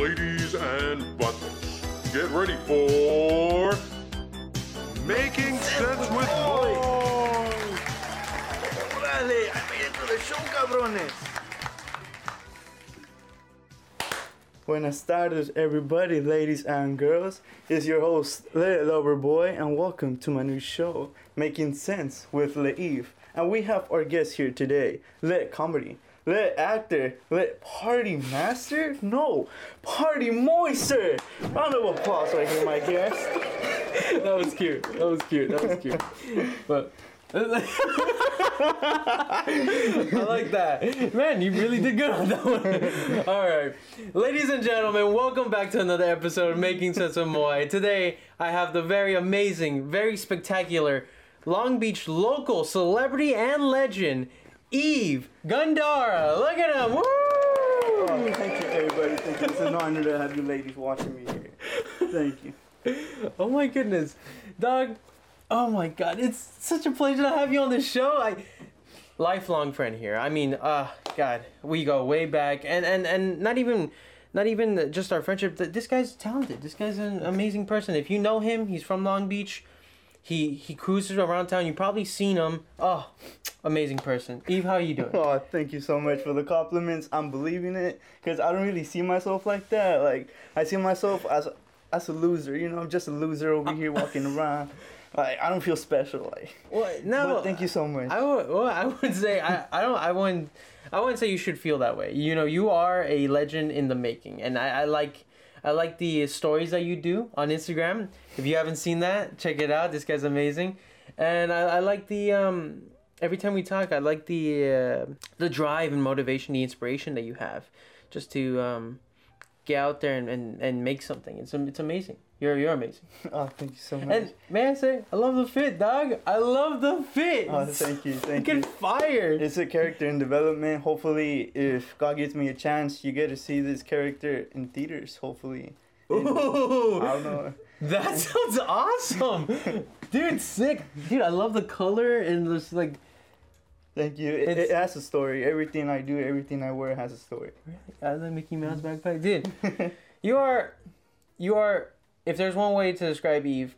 ladies and buttons, get ready for Making Sense with Boy. ¡Órale! ¡I made it to the show, cabrones! Buenas tardes, everybody, ladies and girls. It's your host, Le Lover Boy, and welcome to my new show, Making Sense with Leif. And we have our guest here today, Le Comedy, Le Actor, Le Party Master? No, Party Moister! Round of applause right here, my guest. that was cute. That was cute. That was cute. But I like that. Man, you really did good on that one. All right. Ladies and gentlemen, welcome back to another episode of Making Sense of Moy. Today, I have the very amazing, very spectacular Long Beach local celebrity and legend, Eve Gandara. Look at him. Woo! Oh, thank you, everybody. Thank you. It's an honor to have you ladies watching me here. Thank you. Oh my goodness, dog. Oh my god, it's such a pleasure to have you on the show. I lifelong friend here. I mean, uh god, we go way back and and and not even not even just our friendship. This guy's talented. This guy's an amazing person. If you know him, he's from Long Beach. He he cruises around town. You probably seen him. Oh, amazing person. Eve, how you doing? Oh, thank you so much for the compliments. I'm believing it because I don't really see myself like that. Like I see myself as as a loser. You know, I'm just a loser over here walking around. Like I don't feel special. Like, What? No. but thank you so much. I would, well, I would say I, I don't I wouldn't I wouldn't say you should feel that way. You know, you are a legend in the making, and I, I like I like the stories that you do on Instagram. If you haven't seen that, check it out. This guy's amazing, and I, I like the um every time we talk, I like the uh, the drive and motivation, the inspiration that you have, just to um get out there and, and, and make something. It's it's amazing. You're you're amazing. oh, thank you so much. And may I say, I love the fit, dog. I love the fit. oh, thank you, thank you. Get fired. It's a character in development. Hopefully, if God gives me a chance, you get to see this character in theaters. Hopefully. And Ooh, I don't know. that sounds awesome, dude. Sick, dude. I love the color and just like. Thank you. It, it has a story. Everything I do, everything I wear has a story. Really? I love Mickey Mouse backpack, dude. You are, you are. If there's one way to describe Eve,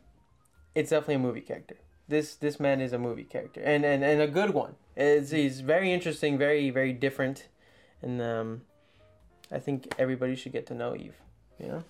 it's definitely a movie character. This this man is a movie character, and and, and a good one. It's, he's very interesting, very very different, and um, I think everybody should get to know Eve. You know.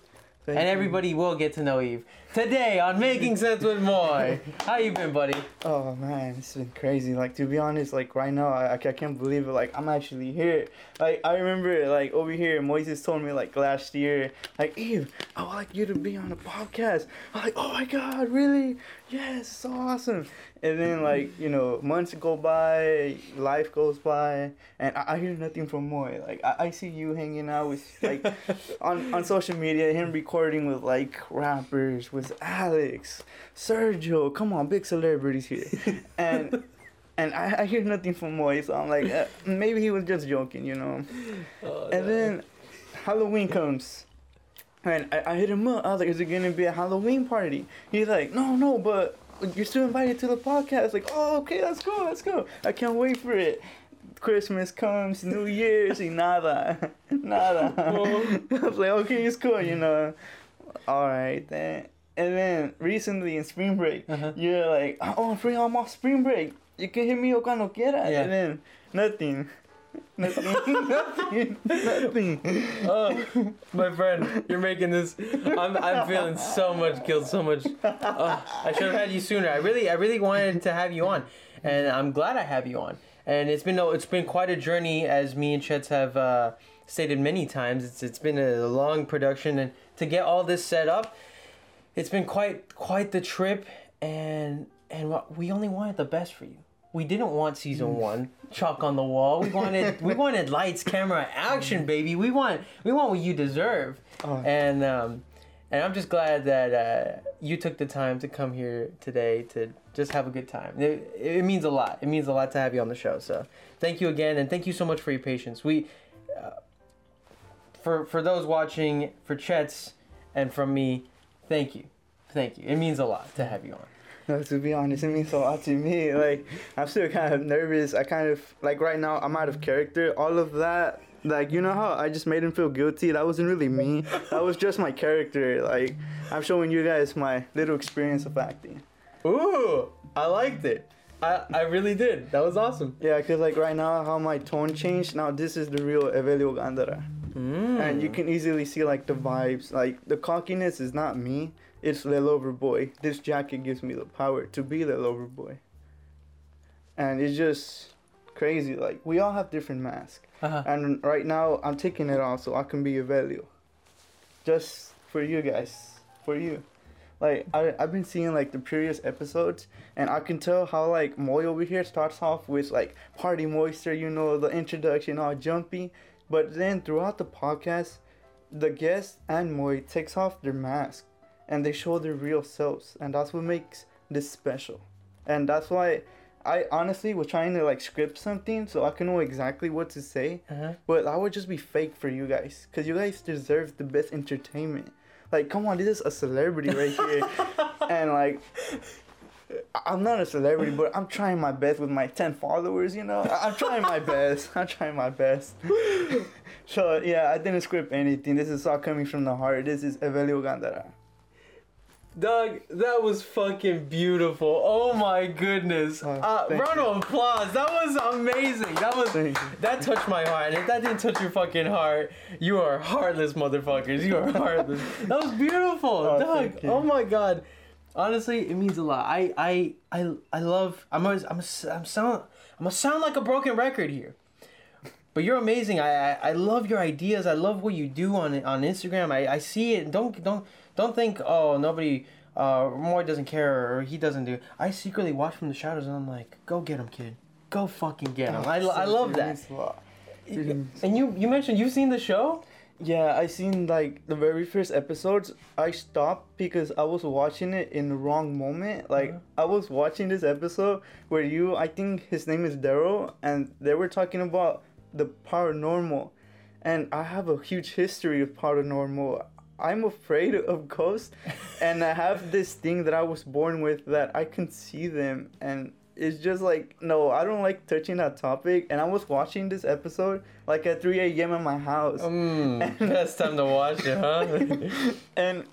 Thank and you. everybody will get to know Eve today on Making Sense with Moy. How you been, buddy? Oh man, it's been crazy. Like to be honest, like right now, I, I I can't believe it. Like I'm actually here. Like I remember, like over here, Moises told me like last year, like Eve, I would like you to be on a podcast. I'm like, oh my god, really? Yes, so awesome. And then like you know, months go by, life goes by, and I, I hear nothing from Moy. Like I, I see you hanging out with like on on social media, him recording with like rappers, with Alex, Sergio. Come on, big celebrities here, and. And I, I hear nothing from Moy, so I'm like, uh, maybe he was just joking, you know. Oh, And then Halloween comes. And I, I hit him up. I was like, is it going to be a Halloween party? He's like, no, no, but you're still invited to the podcast. Like, oh, okay, let's go, let's go. I can't wait for it. Christmas comes, New Year's, y nada. nada. I was like, okay, it's cool, you know. All right, then. And then recently in spring break, Uh-huh. you're like, oh, free, I'm off spring break. You can hit me up cuando quiera. Yeah. And then nothing. Nothing. nothing. Oh, my friend, you're making this. I'm, I'm feeling so much guilt, so much. Oh, I should have had you sooner. I really, I really wanted to have you on, and I'm glad I have you on. And it's been, it's been quite a journey, as me and Chet's have uh, stated many times. It's, it's been a long production, and to get all this set up, it's been quite, quite the trip. And and we only wanted the best for you. We didn't want season one chalk on the wall. We wanted we wanted lights, camera, action, baby. We want we want what you deserve. Oh. And um, and I'm just glad that uh, you took the time to come here today to just have a good time. It, it means a lot. It means a lot to have you on the show. So thank you again, and thank you so much for your patience. We uh, for for those watching, for Chet's, and from me, thank you, thank you. It means a lot to have you on. No, to be honest, it means a lot to me. Like, I'm still kind of nervous. I kind of, like, right now, I'm out of character. All of that Like you know how I just made him feel guilty. That wasn't really me. That was just my character. Like I'm showing you guys my little experience of acting. Ooh, I liked it. I, I really did. That was awesome. Yeah, cause like right now how my tone changed. Now this is the real Evelio Gandara, Mm. and you can easily see like the vibes. Like the cockiness is not me. It's the lover boy. This jacket gives me the power to be the lover boy. And it's just crazy. Like we all have different masks. Uh-huh. And right now, I'm taking it off so I can be a value. Just for you guys. For you. Like, I, I've been seeing, like, the previous episodes, and I can tell how, like, Moy over here starts off with, like, Party Moisture, you know, the introduction, all jumpy. But then throughout the podcast, the guest and Moy takes off their mask, and they show their real selves. And that's what makes this special. And that's why I honestly was trying to like script something so I can know exactly what to say, Uh-huh. but that would just be fake for you guys because you guys deserve the best entertainment. Like, come on, this is a celebrity right here, and like, I'm not a celebrity, but I'm trying my best with my 10 followers. You know, I'm trying my best. I'm trying my best. so yeah, I didn't script anything. This is all coming from the heart. This is Evelio Gandara. Doug, that was fucking beautiful. Oh my goodness. Oh, uh, round of applause. That was amazing. That was you. that touched my heart. And if that didn't touch your fucking heart, you are heartless motherfuckers. You are heartless. that was beautiful, Oh, Doug. Oh my god. Honestly, it means a lot. I I I I love. I'm a, I'm a, I'm sound I'm gonna sound like a broken record here. But you're amazing. I, I I love your ideas. I love what you do on on Instagram. I, I see it. Don't don't don't think oh nobody uh Moy doesn't care or he doesn't do. I secretly watch from the shadows and I'm like, go get him, kid. Go fucking get him. I, I love that. means. And you you mentioned you've seen the show. Yeah, I seen like the very first episodes. I stopped because I was watching it in the wrong moment. Like Uh-huh. I was watching this episode where you, I think his name is Daryl, and they were talking about the paranormal, and I have a huge history of paranormal. I'm afraid of ghosts, and I have this thing that I was born with that I can see them, and it's just like no, I don't like touching that topic. And I was watching this episode like at 3 a.m. at my house Mm, best time to watch it, huh? and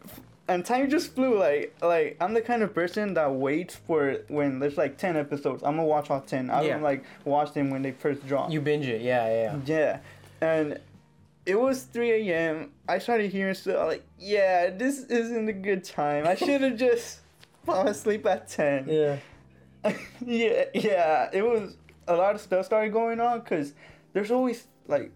and time just flew like like I'm the kind of person that waits for when there's like 10 episodes I'm gonna watch all 10 I Yeah. don't like watch them when they first drop you binge it, yeah, yeah. yeah and it was 3 a.m I started hearing stuff like yeah this isn't a good time I should have just fallen asleep at 10 Yeah. yeah, yeah. It was a lot of stuff started going on because there's always like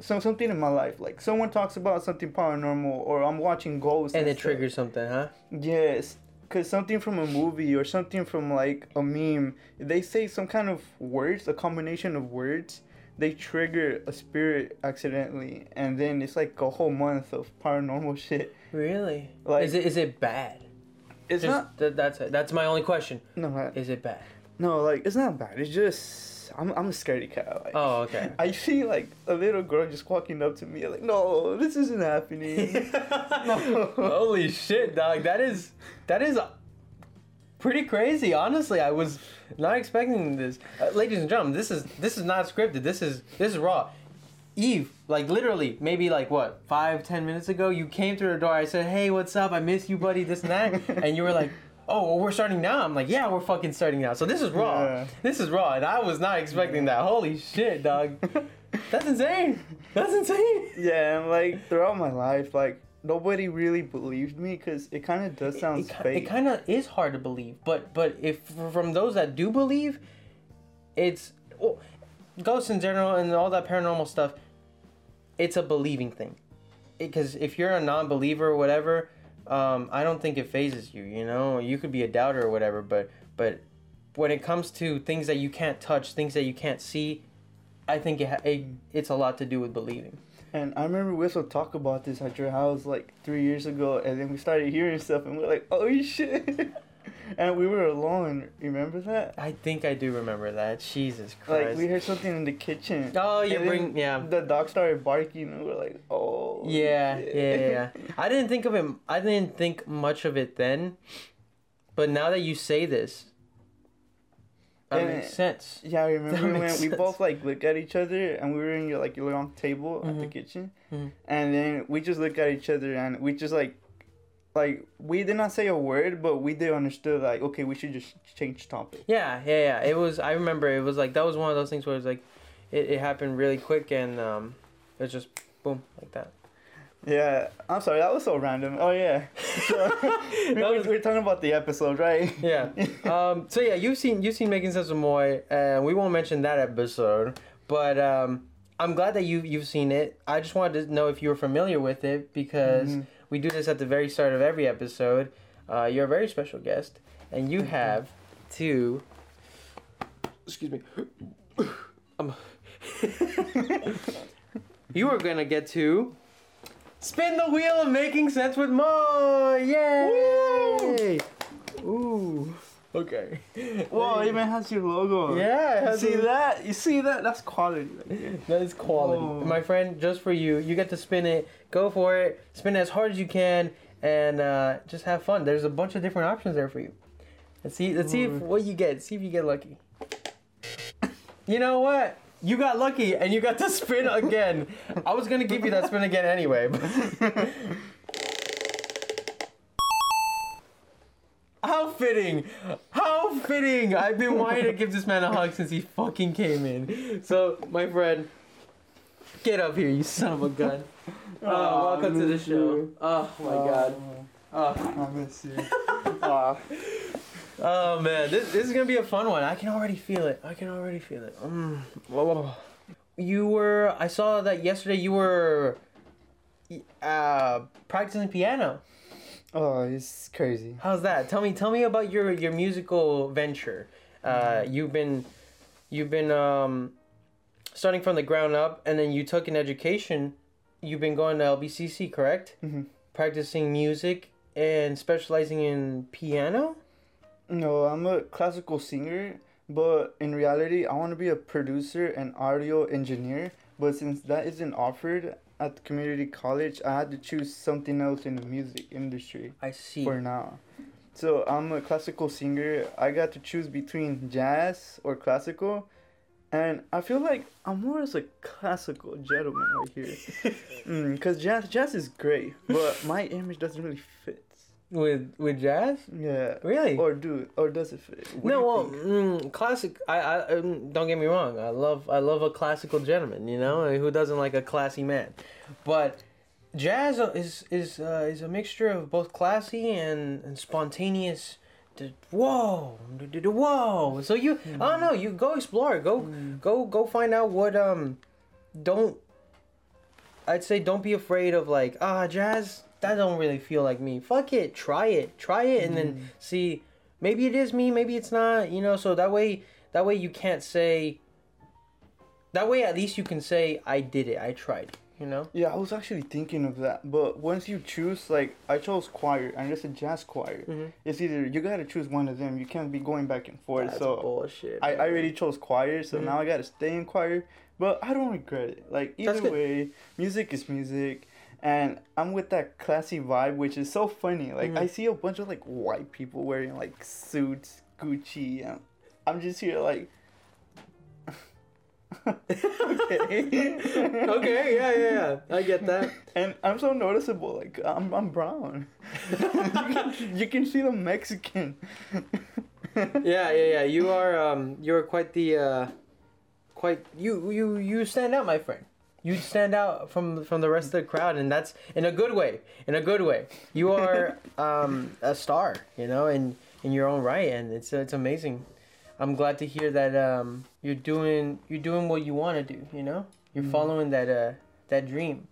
some something in my life. Like someone talks about something paranormal, or I'm watching ghosts, And it stuff. triggers something, huh? Yes, because something from a movie or something from like a meme, they say some kind of words, a combination of words. They trigger a spirit accidentally, and then it's like a whole month of paranormal shit. Really? Like- is it is it bad? It's Just, not th- that's it. That's my only question. no, I- Is it bad? no, like it's not bad. It's just I'm I'm a scaredy cat. Like, Oh, okay. I see like a little girl just walking up to me like, no, this isn't happening. no. Holy shit, dog! That is that is pretty crazy. Honestly, I was not expecting this. Uh, ladies and gentlemen, this is this is not scripted. This is this is raw. Eve, like literally, maybe like what five ten minutes ago, you came through the door. I said, "Hey, what's up? I miss you, buddy." This and that, and you were like. Oh, well, we're starting now. I'm like, yeah, we're fucking starting now. So this is raw. Yeah. This is raw, and I was not expecting that. Holy shit, dog! That's insane. That's insane. yeah, and like throughout my life, like nobody really believed me because it kind of does sound it, ki- fake. it kind of is hard to believe but but if from those that do believe it's well, ghosts in general and all that paranormal stuff it's a believing thing. Because if you're a non-believer or whatever um, i don't think it phases you you know? You could be a doubter or whatever but but when it comes to things that you can't touch things that you can't see i think it, it it's a lot to do with believing and I remember we also talk about this at your house like three years ago, and then we started hearing stuff, and we're like, oh shit. and we were alone. Remember that? i think i do remember that jesus Christ! Like we heard something in the kitchen. Oh, you bring- yeah. The dog started barking, and we're like, oh. Yeah, yeah, yeah, yeah. I didn't think of it. I didn't think much of it then, but now that you say this, That And- makes sense. Yeah, I remember That when makes we both like look at each other and we were in your like your long table at the Mhm. kitchen, Mhm. and then we just look at each other and we just like, like we did not say a word, but we did understood like okay, we should just change topic. Yeah, yeah, yeah. It was. I remember it was like that was one of those things where it was like, it, it happened really quick and um, it was just boom like that. Yeah, I'm sorry, that was so random. Oh yeah, so, we, That we, was- we're talking about the episode, right? Yeah. Um. So yeah, you've seen you've seen making sense of Moy, and we won't mention that episode, but um, I'm glad that you you've seen it. I just wanted to know if you were familiar with it because Mhm. we do this at the very start of every episode. Uh, you're a very special guest, and you have to. Excuse me. Um, you are gonna get to spin the wheel of making sense with Mo. Yay! Woo! Ooh. Okay. Whoa, it even has your logo. Yeah. it has see a- that? You see that? That's quality. That is quality. Whoa. My friend, just for you. You get to spin it. Go for it. Spin it as hard as you can and uh, just have fun. There's a bunch of different options there for you. Let's see let's see if what you get. See if you get lucky. You know what? You got lucky and you got to spin again. I was gonna give you that spin again anyway. but- How fitting! How fitting! I've been wanting to give this man a hug since he fucking came in. So, my friend, get up here, you son of a gun. Oh, Aw, uh, welcome to the show. you. Oh my god. Oh, I miss you. Aw. oh man, this, this is gonna be a fun one. I can already feel it. I can already feel it. Mm. Whoa. You were. I saw that yesterday. You were uh, practicing piano. Oh, it's crazy. How's that? Tell me, tell me about your your musical venture. Uh, you've been, you've been um, starting from the ground up, and then you took an education. You've been going to LBCC, correct? Mhm. Practicing music and specializing in piano. No, I'm a classical singer, but in reality, I want to be a producer and audio engineer. But since that isn't offered at community college, I had to choose something else in the music industry I see. for now. So I'm a classical singer. I got to choose between jazz or classical. And I feel like I'm more as a classical gentleman right here. Mm, because jazz, jazz is great, but my image doesn't really fit. With with jazz? Yeah. Really? Or do or does it fit? What no, well, mm, classic. I, I um, don't get me wrong. I love I love a classical gentleman. You know, who doesn't like a classy man? But jazz is is uh, is a mixture of both classy and, and spontaneous. Whoa, whoa! So you, I don't know. You go explore. Go go go find out what um. Don't. I'd say don't be afraid of like ah jazz. That don't really feel like me. Fuck it. Try it. Try it, and then see maybe it is me maybe it's not you know so that way that way you can't say that way at least you can say i did it i tried you know Yeah, I was actually thinking of that. But once you choose, like, I chose choir and it's a jazz choir. Mhm. It's either you gotta choose one of them. You can't be going back and forth. That's so bullshit I, I already chose choir, so Mhm. now I gotta stay in choir. But I don't regret it. Like either way, music is music, and I'm with that classy vibe, which is so funny. Like Mhm. I see a bunch of like white people wearing like suits, Gucci, and I'm just here like. okay. okay yeah yeah yeah i get that And I'm so noticeable. Like I'm, I'm brown. you, can, you can see the Mexican. yeah yeah yeah you are um you're quite the uh quite you you you stand out my friend you stand out from from the rest of the crowd and that's in a good way in a good way you are um a star you know in in your own right and it's it's amazing i'm glad to hear that um you're doing you're doing what you want to do you know you're Mhm. following that uh that dream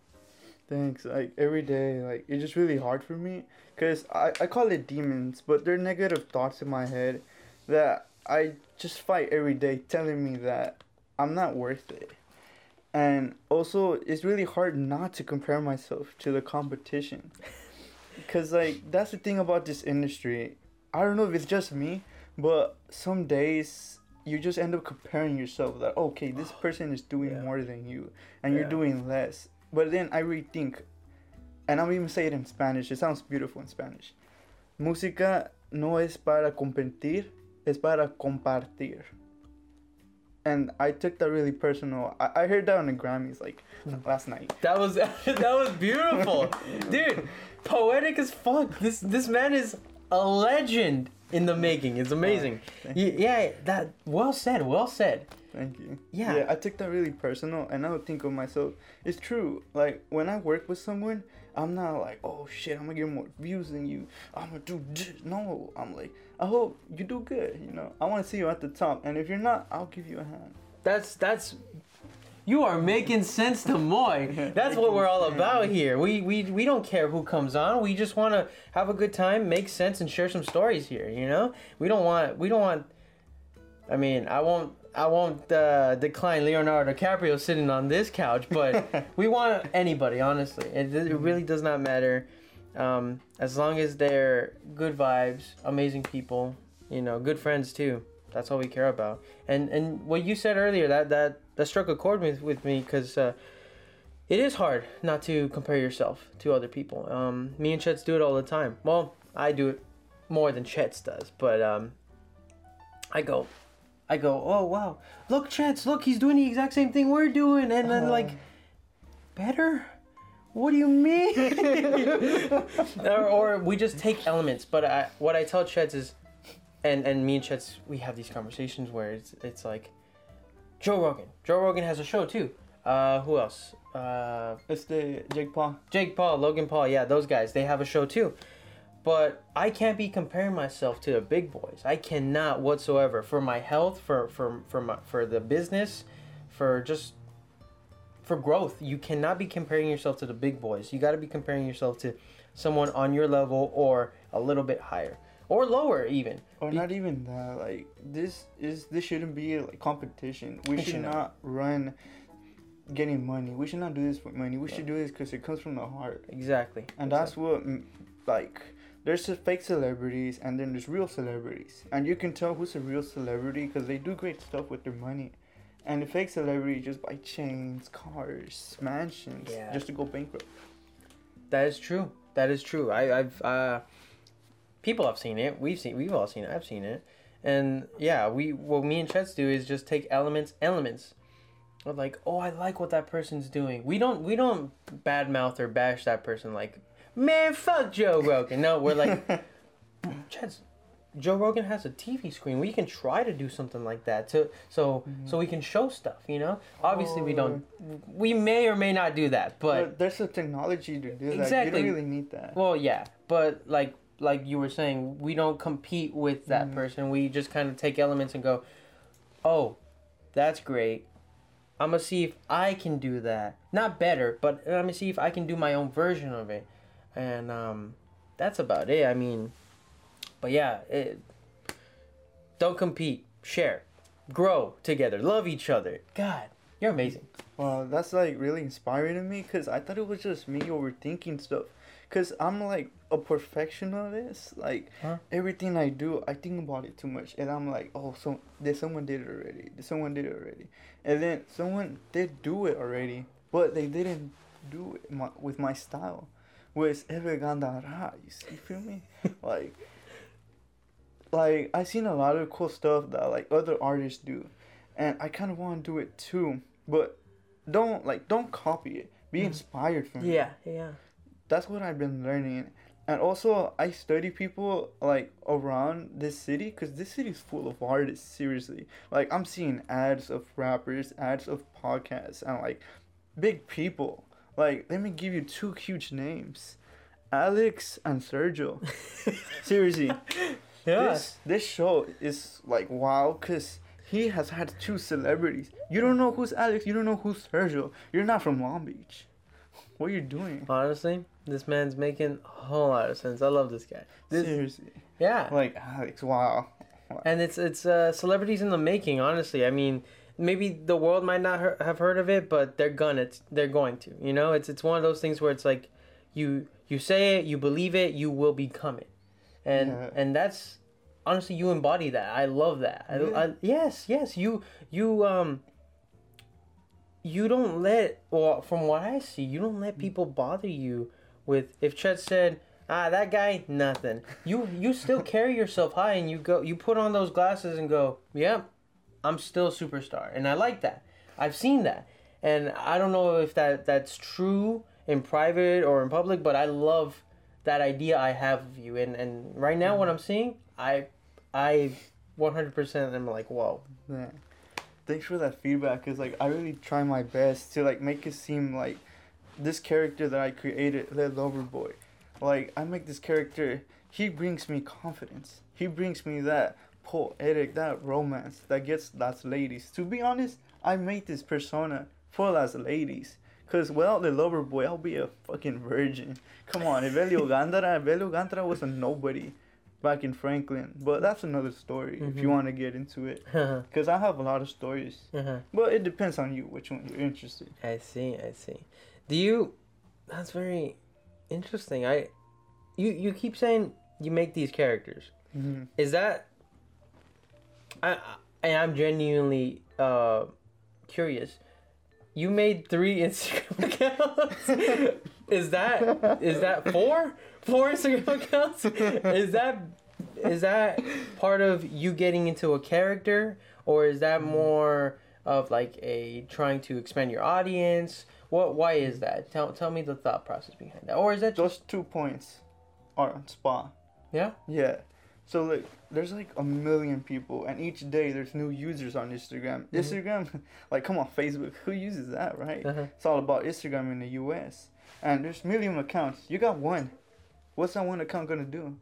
Thanks. Like every day, like it's just really hard for me because I, I call it demons, but they're negative thoughts in my head that I just fight every day telling me that I'm not worth it. And also, it's really hard not to compare myself to the competition. Because, like, that's the thing about this industry. I don't know if it's just me, but some days you just end up comparing yourself that, okay, this person is doing Yeah. more than you, and Yeah. you're doing less. But then I rethink, and I'm even say it in Spanish. It sounds beautiful in Spanish. Música no es para competir, es para compartir. And I took that really personal. I, I heard that on the Grammys like hmm. last night. That was that was beautiful, dude. Poetic as fuck. This this man is a legend in the making. It's amazing. thank Y- yeah, that well said. Well said. Thank you. Yeah. Yeah, I took that really personal, and I would think of myself. It's true. Like when I work with someone, I'm not like, oh shit, I'm gonna get more views than you. I'm gonna do this. No, I'm like, I hope you do good. You know, I want to see you at the top, and if you're not, I'll give you a hand. That's that's. You are making sense to Moy. That's what we're all about here. We we we don't care who comes on. We just want to have a good time, make sense, and share some stories here. You know, we don't want we don't want. I mean, I won't I won't uh, decline Leonardo DiCaprio sitting on this couch, but we want anybody. Honestly, it, it really does not matter. Um, as long as they're good vibes, amazing people, you know, good friends too. That's all we care about. And and what you said earlier that that that struck a chord with with me because uh, it is hard not to compare yourself to other people. Um, me and Chet's do it all the time. Well, I do it more than Chet's does, but um, I go, I go, oh wow, look Chet's, look he's doing the exact same thing we're doing, and then like, better. What do you mean? or, or we just take elements. But I, what I tell Chets is, and and me and Chets, we have these conversations where it's it's like, Joe Rogan. Joe Rogan has a show too. Uh, who else? Uh, It's the Jake Paul. Jake Paul, Logan Paul. Yeah, those guys. They have a show too. But I can't be comparing myself to the big boys. I cannot whatsoever for my health, for for for my for the business, for just for growth. You cannot be comparing yourself to the big boys. You got to be comparing yourself to someone on your level or a little bit higher or lower even. Or not even that. Like this is this shouldn't be like competition. We should should not. not run getting money. We should not do this for money. We should do this because it comes from the heart. Exactly. And that's what mm, like there's a fake celebrities and then there's real celebrities. And you can tell who's a real celebrity because they do great stuff with their money. And the fake celebrity just buy chains, cars, mansions, Yeah. just to go bankrupt. That is true. That is true. I, I've uh, people have seen it. We've seen. We've all seen it. I've seen it. And yeah, we what me and Chets do is just take elements, elements, of like, oh, I like what that person's doing. We don't we don't badmouth or bash that person like, man, fuck Joe Rogan. No, we're like, Chets. Joe Rogan has a TV screen. We can try to do something like that to so so we can show stuff. You know, obviously we don't. We may or may not do that, but there's a technology to do that. Exactly. You don't really need that. well, yeah, but like like you were saying, we don't compete with that person. We just kind of take elements and go, "Oh, that's great. I'm gonna see if I can do that. Not better, but I'm gonna see if I can do my own version of it." And um, that's about it. I mean, but yeah, it, don't compete. Share, grow together, love each other. God, you're amazing. Well, that's like really inspiring to me because I thought it was just me overthinking stuff. Because I'm like a perfectionist. Like Huh? everything I do, I think about it too much. And I'm like, oh, so did someone did it already? Did someone did it already? And then someone did do it already, but they didn't do it my, with my style. With Eve Gandara's. You feel me? like, like I've seen a lot of cool stuff that like other artists do, and I kind of want to do it too. But don't like don't copy it. Be mm-hmm. inspired from it. Yeah, yeah. That's what I've been learning. And also, I study people like around this city because this city is full of artists. Seriously, like I'm seeing ads of rappers, ads of podcasts, and like big people. Like, let me give you two huge names, Alex and Sergio. Seriously, Yeah. this this show is like wow because he has had two celebrities. You don't know who's Alex. You don't know who's Sergio. You're not from Long Beach. What are you doing? Honestly, this man's making a whole lot of sense. I love this guy. This, Seriously, yeah, like Alex. Wow. and it's it's uh, celebrities in the making. Honestly, I mean, maybe the world might not he- have heard of it, but they're gonna they're going to. You know, it's it's one of those things where it's like, you you say it, you believe it, you will become it, and Yeah. and that's honestly you embody that. I love that. Really? I, yes, yes, you you um. You don't let, well, from what I see, you don't let people bother you with. If Chet said, "Ah, that guy, nothing," you you still carry yourself high and you go, you put on those glasses and go, "Yep, I'm still superstar, and I like that. I've seen that, and I don't know if that that's true in private or in public, but I love that idea I have of you. And and right now, what I'm seeing, I I 100% am like, whoa. Yeah. Thanks for that feedback, cause like I really try my best to like make it seem like this character that I created, the Lover Boy, like I make this character. He brings me confidence. He brings me that poetic, that romance that gets las ladies. To be honest, I made this persona for las ladies. Cause without the lover boy, I'll be a fucking virgin. Come on, Evelio Gandara, Evelio Gandara was a nobody back in Franklin. But that's another story if you Mhm. want to get into it. uh-huh. Cause I have a lot of stories. But it depends on you which one you're interested. I see, I see. Do you? That's very interesting. I, you you keep saying you make these characters. Mm-hmm. Is that? I I I'm genuinely uh curious. You made three Instagram accounts. is that is that four four Instagram accounts? Is that is that part of you getting into a character, or is that mm-hmm. more of like a trying to expand your audience? What why is mm-hmm. that? Tell tell me the thought process behind that, or is that just Those two points are on spot. yeah? Yeah. So like there's like a million people and each day there's new users on Instagram. Instagram like come on Facebook, who uses that, right? Uh-huh. It's all about Instagram in the US. And there's million accounts. You got one. What's that one account gonna do?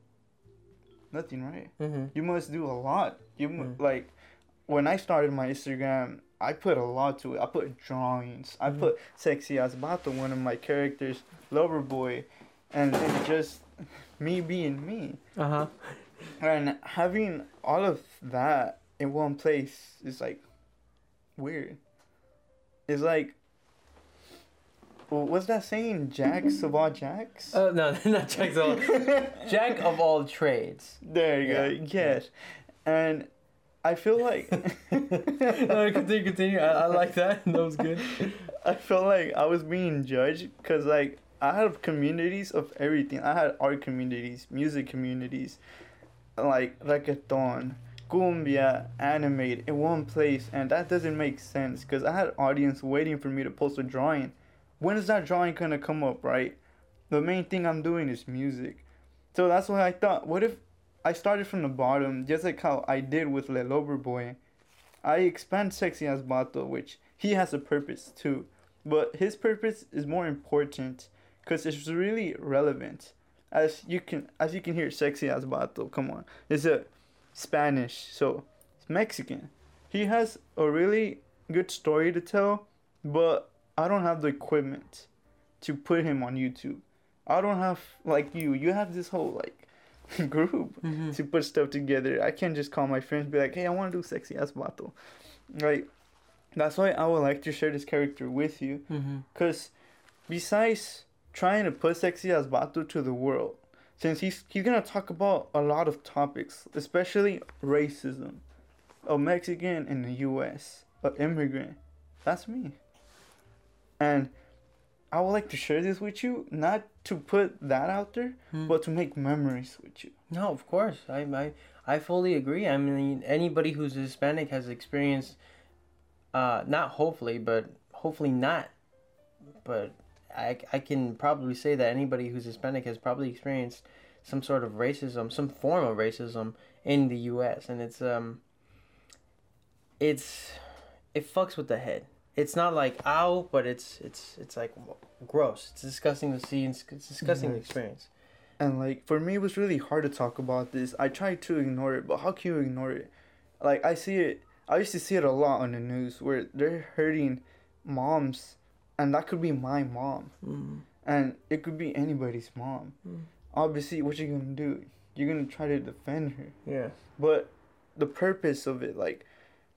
Nothing, right? Mm-hmm. You must do a lot. You mu Mm. like when I started my Instagram, I put a lot to it. I put drawings. I Mhm. put sexy ass vato, one of my characters, lover boy, and it's just me being me. Uh huh. And having all of that in one place is like weird. It's like what's that saying? Jacks of all jacks? Oh no, not Jack of all, Jack of all trades. there you yeah, go. Yes. And I feel like no, continue, continue. I, I like that. That was good. I felt like I was being judged because like I had communities of everything. I had art communities, music communities, like reggaeton, cumbia, animate in one place, and that doesn't make sense because I had audience waiting for me to post a drawing. When is that drawing gonna come up, right? The main thing I'm doing is music, so that's why I thought, what if I started from the bottom, just like how I did with Le Boy. I expand sexy ass vato, which he has a purpose too, but his purpose is more important because it's really relevant. As you can, as you can hear, sexy ass vato. Come on, it's a Spanish, so it's Mexican. He has a really good story to tell, but I don't have the equipment to put him on YouTube. I don't have like you. You have this whole like group Mm-hmm. to put stuff together. I can't just call my friends be like, hey, I want to do sexy ass vato. Right? That's why I would like to share this character with you. Mm-hmm. Because besides trying to put sexy ass vato to the world, since he's, he's going to talk about a lot of topics, especially racism, a Mexican in the U.S., an immigrant. That's me. And I would like to share this with you, not to put that out there, Hmm. but to make memories with you. No, of course. I, I I fully agree. I mean, anybody who's Hispanic has experienced, uh, not hopefully, but hopefully not, but I, I can probably say that anybody who's Hispanic has probably experienced some sort of racism, some form of racism in the U.S. and it's um. It's, it fucks with the head. It's not like ow, but it's it's it's like gross. It's disgusting to see. and It's, it's disgusting to experience. And like for me, it was really hard to talk about this. I tried to ignore it, but how can you ignore it? Like I see it. I used to see it a lot on the news where they're hurting moms, and that could be my mom, Mm. and it could be anybody's mom. Mm. Obviously, what you're gonna do? You're gonna try to defend her. Yeah. But the purpose of it, like,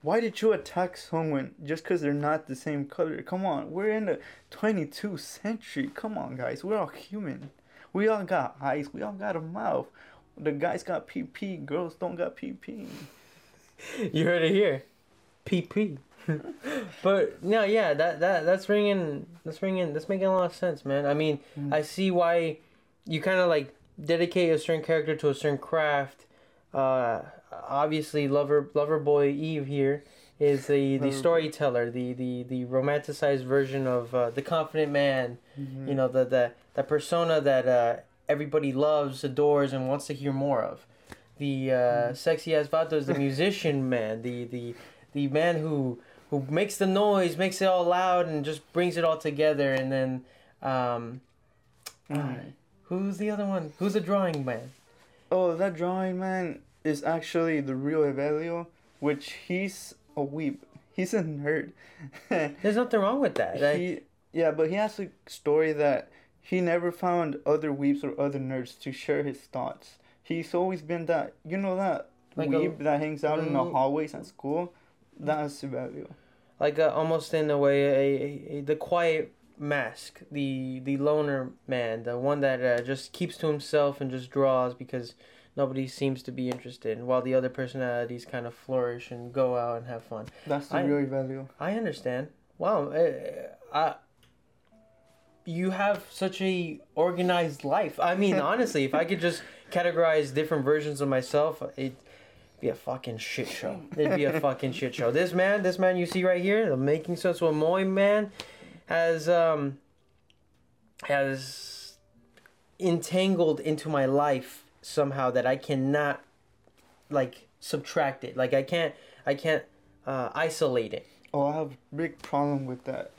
why did you attack someone just because they're not the same color? Come on, we're in the 22nd century. Come on, guys, we're all human. We all got eyes. We all got a mouth. The guys got PP. Girls don't got PP. You heard it here, PP. but no, yeah, that that that's ringing. That's ringing. That's making a lot of sense, man. I mean, Mm. I see why you kind of like dedicate a certain character to a certain craft. Uh, obviously, lover lover boy Eve here is the the storyteller, the the the romanticized version of uh, the confident man. Mhm. You know, the the the persona that uh, everybody loves, adores, and wants to hear more of. The uh, sexy ass vato is the musician man, the the the man who who makes the noise, makes it all loud, and just brings it all together. And then, um, Mhm. who's the other one? Who's the drawing man? Oh, that drawing man is actually the real Evelio, which he's a weep. He's a nerd. There's nothing wrong with that. Like, he, yeah, but he has a story that he never found other weeps or other nerds to share his thoughts. He's always been that, you know, that Like a- weep that hangs out in the Mm. hallways at school. That's Evelio. like uh, almost in a way a, a, a the quiet mask the the loner man the one that uh, just keeps to himself and just draws because nobody seems to be interested while the other personalities kind of flourish and go out and have fun That's the I- real Evelio. i understand wow uh, I, you have such a organized life i mean honestly if i could just categorize different versions of myself it be a fucking shit show. It'd be a fucking shit show. This man, this man you see right here, the making sense with Moy man, has um has entangled into my life somehow that I cannot like subtract it. Like I can't I can't uh, isolate it. Oh, I have a big problem with that.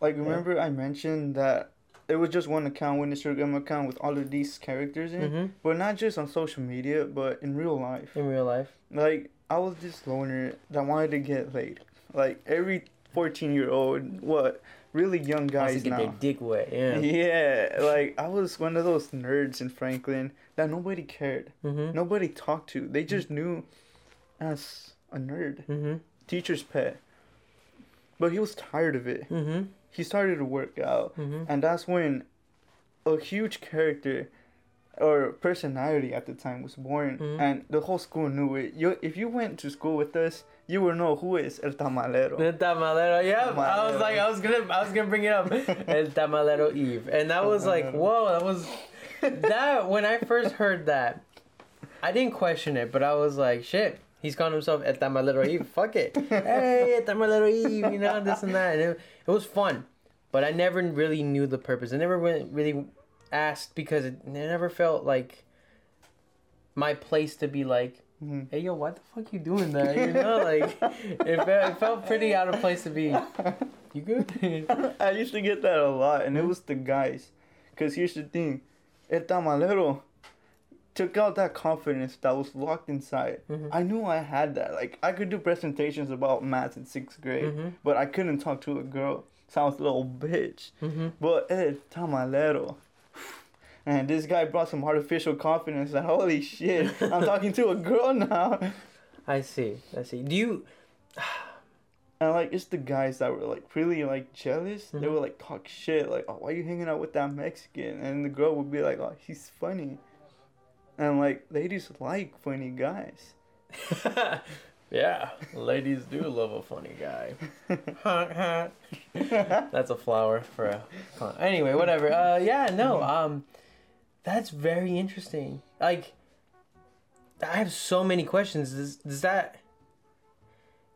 Like, remember I mentioned that it was just one account, one Instagram account with all of these characters in, Mm-hmm. but not just on social media, but in real life. In real life. Like, I was this loner that wanted to get laid. Like, every 14 year old, what, really young guys get their dick wet. Yeah. Yeah, like, I was one of those nerds in Franklin that nobody cared. Mm-hmm. Nobody talked to. They just knew as a nerd. Mm-hmm. Teacher's pet. But he was tired of it. Mm-hmm. He started to work out. Mm-hmm. And that's when a huge character or personality at the time was born. Mhm. And the whole school knew it. You, if you went to school with us, you would know who is El Tamalero. El tamalero, yeah. I was like, I was gonna, I was gonna bring it up. El tamalero Eve, and that was like, whoa, that was that. When I first heard that, I didn't question it, but I was like, shit. He's calling himself El tamalero Eve. Fuck it. Hey, El tamalero Eve. You know this and that, and it, it was fun, but I never really knew the purpose. I never really, really asked because it, never felt like my place to be like, Mhm. hey yo, why the fuck you doing that? You know, like it felt, it felt pretty out of place to be. You good? I used to get that a lot, Mm-hmm. and it was the guys. Because here's the thing El Tamalero took out that confidence that was locked inside. Mhm. I knew I had that. Like, I could do presentations about math in sixth grade, Mhm. but I couldn't talk to a girl. Sounds a little bitch. mm-hmm. But El Tamalero. And this guy brought some artificial confidence that holy shit, I'm talking to a girl now. I see. I see. Do you? And like it's the guys that were like really like jealous. They Mhm. would like talk shit like, "Oh, why you hanging out with that Mexican?" And the girl would be like, "Oh, he's funny." And like ladies like funny guys. yeah, ladies do love a funny guy. That's a flower for a. clown. Anyway, whatever. Uh, yeah, no. Um, that's very interesting. Like, I have so many questions. Does, does that?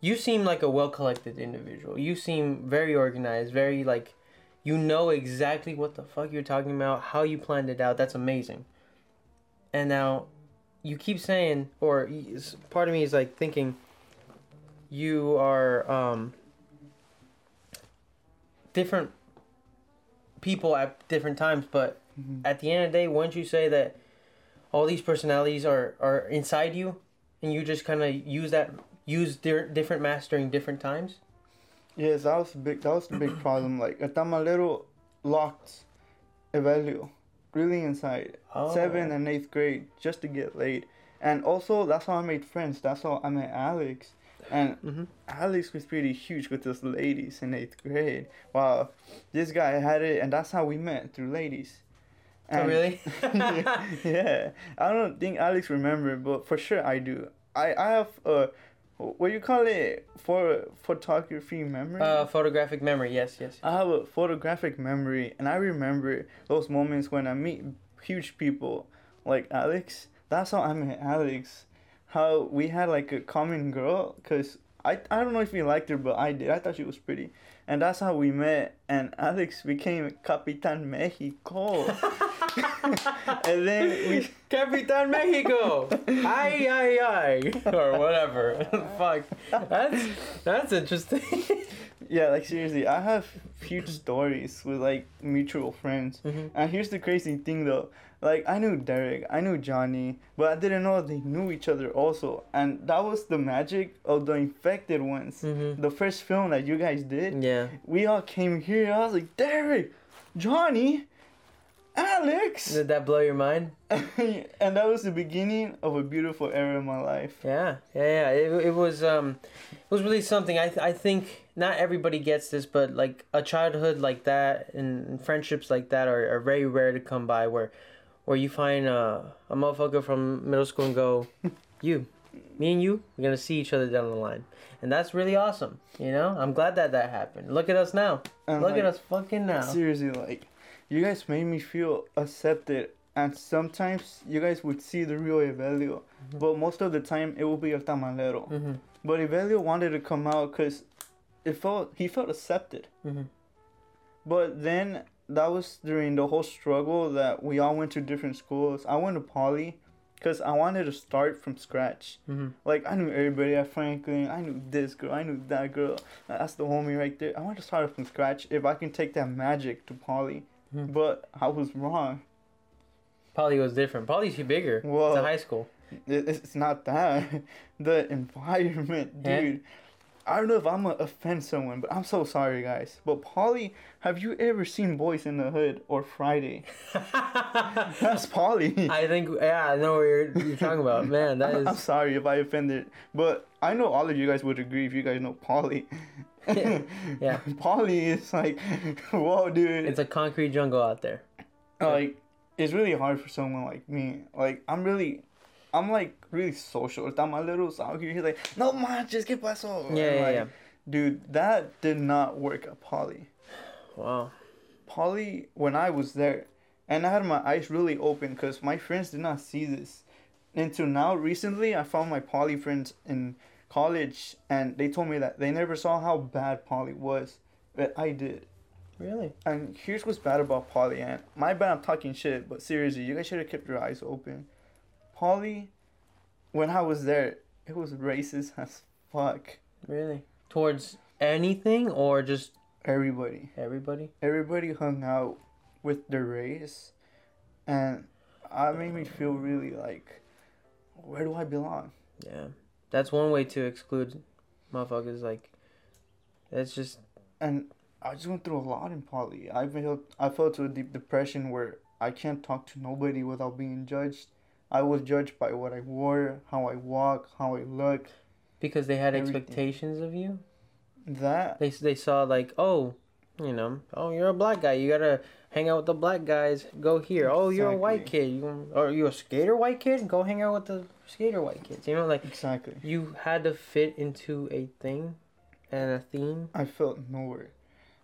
You seem like a well collected individual. You seem very organized. Very like, you know exactly what the fuck you're talking about. How you planned it out. That's amazing. And now, you keep saying, or part of me is like thinking. You are um different people at different times, but Mhm. at the end of the day, wouldn't you say that all these personalities are are inside you, and you just kind of use that use their different masks during different times? Yes, that was the big. That was the big problem. Like El Tamalero locked Evelio really inside Oh. seventh and eighth grade just to get laid. And also, that's how I made friends. That's how I met Alex. And Mm-hmm. Alex was pretty huge with those ladies in eighth grade. Wow, this guy had it, and that's how we met through ladies. Oh, really? yeah, I don't think Alex remember, but for sure I do. I I have uh, what you call it for photography memory. uh, photographic memory. Yes, yes. I have a photographic memory, and I remember those moments when I meet huge people like Alex. That's how I met Alex. How we had like a common girl, cause I I don't know if he liked her, but I did. I thought she was pretty, and that's how we met. And Alex became Capitan Mexico, and then we Capitan Mexico. Ay ay ay, or whatever. Fuck. That's that's interesting. yeah, like seriously, I have huge stories with like mutual friends. Mhm. And here's the crazy thing though. Like I knew Derek, I knew Johnny, but I didn't know they knew each other also. And that was the magic of the infected ones. Mhm. The first film that you guys did. Yeah. We all came here. I was like, Derek, Johnny, Alex. Did that blow your mind? and that was the beginning of a beautiful era in my life. Yeah, yeah, yeah. It, it was um, it was really something. I th- I think not everybody gets this, but like a childhood like that and, and friendships like that are, are very rare to come by. Where, where you find uh, a motherfucker from middle school and go, you, me and you, we're gonna see each other down the line, and that's really awesome. You know, I'm glad that that happened. Look at us now. And, Look like, at us fucking now. Seriously, like, you guys made me feel accepted. And sometimes you guys would see the real Evelio, but most of the time it would be El Tamalero. Mm-hmm. But Evelio wanted to come out because it felt he felt accepted. Mm-hmm. But then that was during the whole struggle that we all went to different schools. I went to Poly because I wanted to start from scratch. Mm-hmm. Like I knew everybody at Franklin. I knew this girl. I knew that girl. That's the homie right there. I wanted to start from scratch if I can take that magic to Poly. Mhm. But I was wrong. Poly was different. Poly's bigger. Well, It's a high school. It's not that. The environment, Yeah. dude. I don't know if I'm gonna offend someone, but I'm so sorry, guys. But Poly, have you ever seen Boys in the Hood or Friday? That's Poly. I think yeah, I know what you're, you're talking about. Man, that I'm is sorry if I offended, but I know all of you guys would agree if you guys know Poly. yeah. Poly is like, whoa, dude. It's a concrete jungle out there. like it's really hard for someone like me. Like I'm really, I'm like really social. Está my little out here. He's like, no manches, ¿qué pasó? Yeah, And, yeah, like, yeah. Dude, that did not work at Poly. Wow. Poly, when I was there, and I had my eyes really open because my friends did not see this. Until now, recently, I found my Poly friends in college, and they told me that they never saw how bad Poly was, but I did. Really? And here's what's bad about Poly, and my bad I'm talking shit, but seriously, you guys should have kept your eyes open. Poly, when I was there, it was racist as fuck. Really? Towards anything or just Everybody. everybody? everybody hung out with their race and I made me feel really like where do I belong? Yeah. That's one way to exclude motherfuckers. Like, that's just And I just went through a lot in poly. I felt I fell to a deep depression where I can't talk to nobody without being judged. I was judged by what I wore, how I walk, how I look. because they had Everything. expectations of you. That They they saw like, oh, you know, oh, you're a black guy. You gotta hang out with the black guys. Go here. Oh, you're a white kid. You or you a skater white kid? Go hang out with the skater white kids. You know, like exactly. you had to fit into a thing and a theme. I felt nowhere.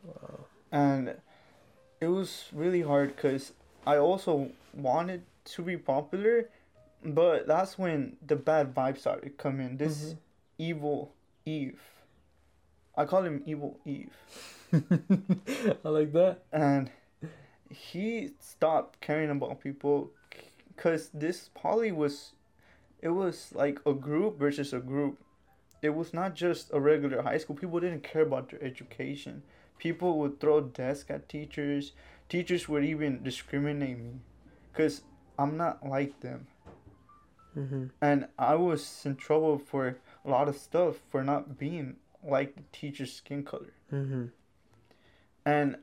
wow. And it was really hard because I also wanted to be popular, but that's when the bad vibes started coming. This Mhm. evil Eve. I call him Evil Eve. I like that. And he stopped caring about people because this poly was, it was like a group versus a group. It was not just a regular high school. People didn't care about their education. People would throw desks at teachers. Teachers would even discriminate me because I'm not like them. Mm-hmm. And I was in trouble for a lot of stuff for not being like the teacher's skin color. Mm-hmm. And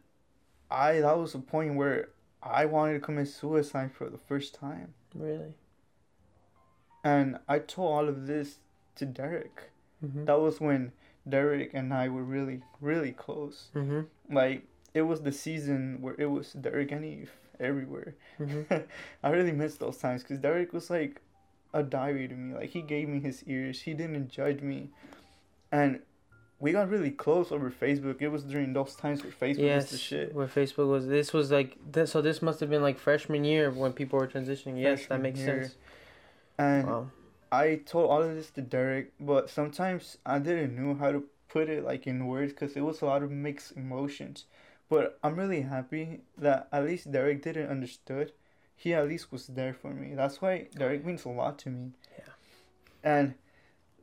I that was the point where I wanted to commit suicide for the first time. Really. And I told all of this to Derek. Mm-hmm. That was when Derek and I were really, really close. Mm-hmm. Like it was the season where it was Derek and Eve everywhere. Mm-hmm. I really miss those times because Derek was like a diary to me. Like he gave me his ears. He didn't judge me, and we got really close over Facebook. It was during those times where Facebook was the shit. where Facebook was. This was like this. So this must have been like freshman year when people were transitioning. Yes, that makes year. sense. And Wow. I told all of this to Derek, but sometimes I didn't know how to put it like in words because it was a lot of mixed emotions. But I'm really happy that at least Derek didn't understood. He at least was there for me. That's why Derek means a lot to me. Yeah. And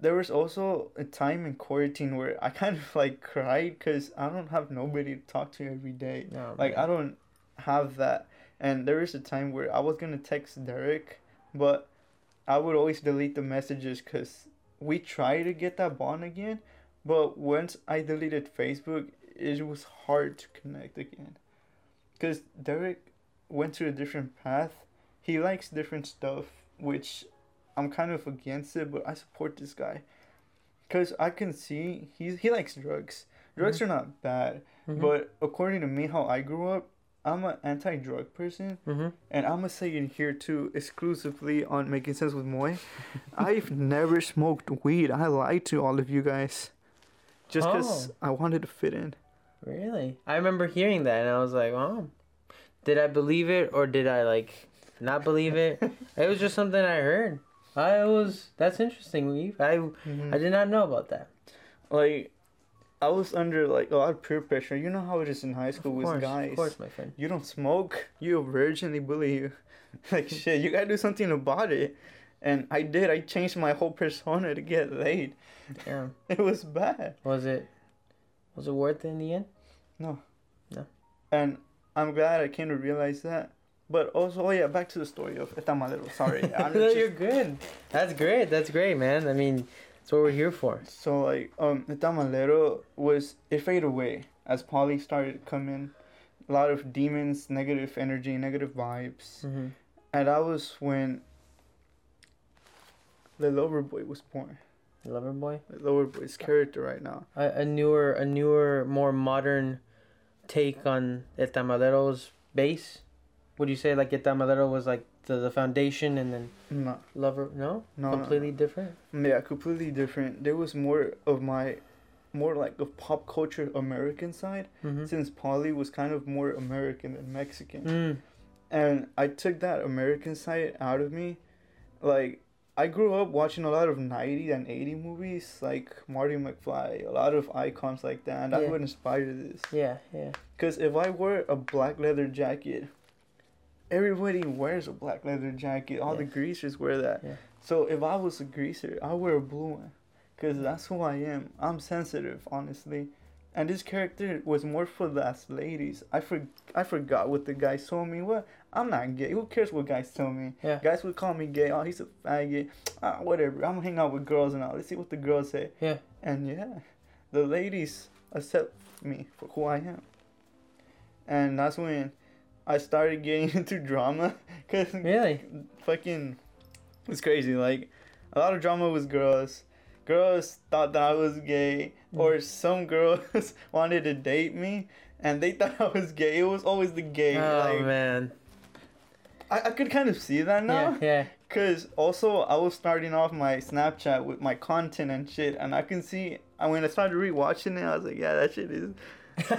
there was also a time in quarantine where I kind of like cried because I don't have nobody to talk to every day. No, Like man. I don't have that. And there was a time where I was gonna text Derek, but I would always delete the messages because we try to get that bond again. But once I deleted Facebook, it was hard to connect again. Cause Derek went to a different path. He likes different stuff, which I'm kind of against it, but I support this guy. Cause I can see he's he likes drugs. Drugs are not bad, Mhm. but according to me, how I grew up, I'm an anti-drug person, Mhm. and I'm gonna say in here too, exclusively on making sense with Moy. I've never smoked weed. I lied to all of you guys, just because Oh. I wanted to fit in. Really? I remember hearing that and I was like, oh, did I believe it or did I like not believe it? it was just something I heard. I was that's interesting, Weave. I mm-hmm. I did not know about that. Like, I was under like a lot of peer pressure. You know how it is in high school with guys. of course, my friend. You don't smoke. You virgin. They bully you. like shit. You gotta do something about it. And I did. I changed my whole persona to get laid. Yeah. It was bad. Was it was it worth it in the end? No. No. And I'm glad I came to realize that. But also, oh yeah, back to the story of El Tamalero. Sorry. I'm no, just- you're good. That's great. That's great, man. I mean, that's what we're here for. So like um the tamalero was it faded away as Poly started to come in. A lot of demons, negative energy, negative vibes. hmm And that was when the lover boy was born. Lover boy. The lover boy's character right now. A, a newer, a newer, more modern take on El Tamalero's base. Would you say like El Tamalero was like the, the foundation and then No, Lover? No, no, completely different. no. Yeah, completely different. There was more of my, more like the pop culture American side. Mm-hmm. Since Poly was kind of more American than Mexican. Mm. and I took that American side out of me. Like I grew up watching a lot of 90 and 80 movies like Marty McFly, a lot of icons like that, and that's Yeah. what inspired this. Yeah, yeah. Cuz if I wore a black leather jacket, everybody wears a black leather jacket. All the greasers wear that. Yeah. So if I was a greaser, I wear a blue one cuz that's who I am. I'm sensitive, honestly. And this character was more for the ladies. I for, I forgot what the guys told me. What? I'm not gay. Who cares what guys tell me? Yeah. Guys would call me gay. Oh, he's a faggot. Ah, whatever. I'm gonna hang out with girls and all. Let's see what the girls say. Yeah. And yeah, the ladies accept me for who I am. And that's when I started getting into drama. Cause Really? fucking it's crazy like a lot of drama was girls girls thought that i was gay Mm. or some girls wanted to date me and they thought i was gay it was always the gay Oh like man. I, I could kind of see that now Yeah, yeah. because also i was starting off my snapchat with my content and shit and i can see and when i started rewatching it i was like yeah that shit is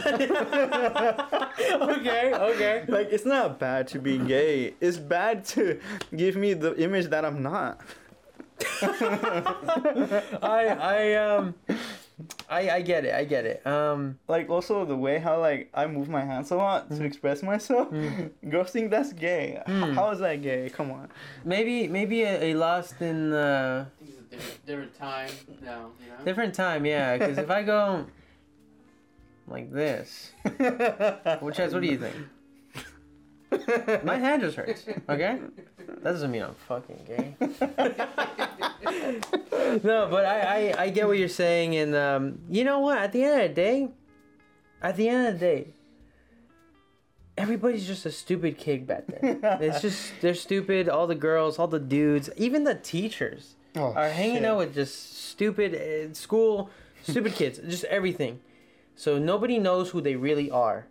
okay, okay. like it's not bad to be gay it's bad to give me the image that i'm not I I um I I get it. I get it. Um like also the way how like I move my hands a lot to express myself. Girls think that's gay. Mm. How is that gay? Come on. maybe maybe a, a lost in uh I think it's a different, different time now, you know? different time, yeah, cuz if I go like this, which is what do you think? My hand just hurts. Okay? That doesn't mean I'm fucking gay. no, but I, I, I get what you're saying, and um, you know what? At the end of the day, at the end of the day, everybody's just a stupid kid back then. It's just they're stupid. All the girls, all the dudes, even the teachers Oh, are hanging shit. out with just stupid uh, school, stupid kids, just everything. So nobody knows who they really are,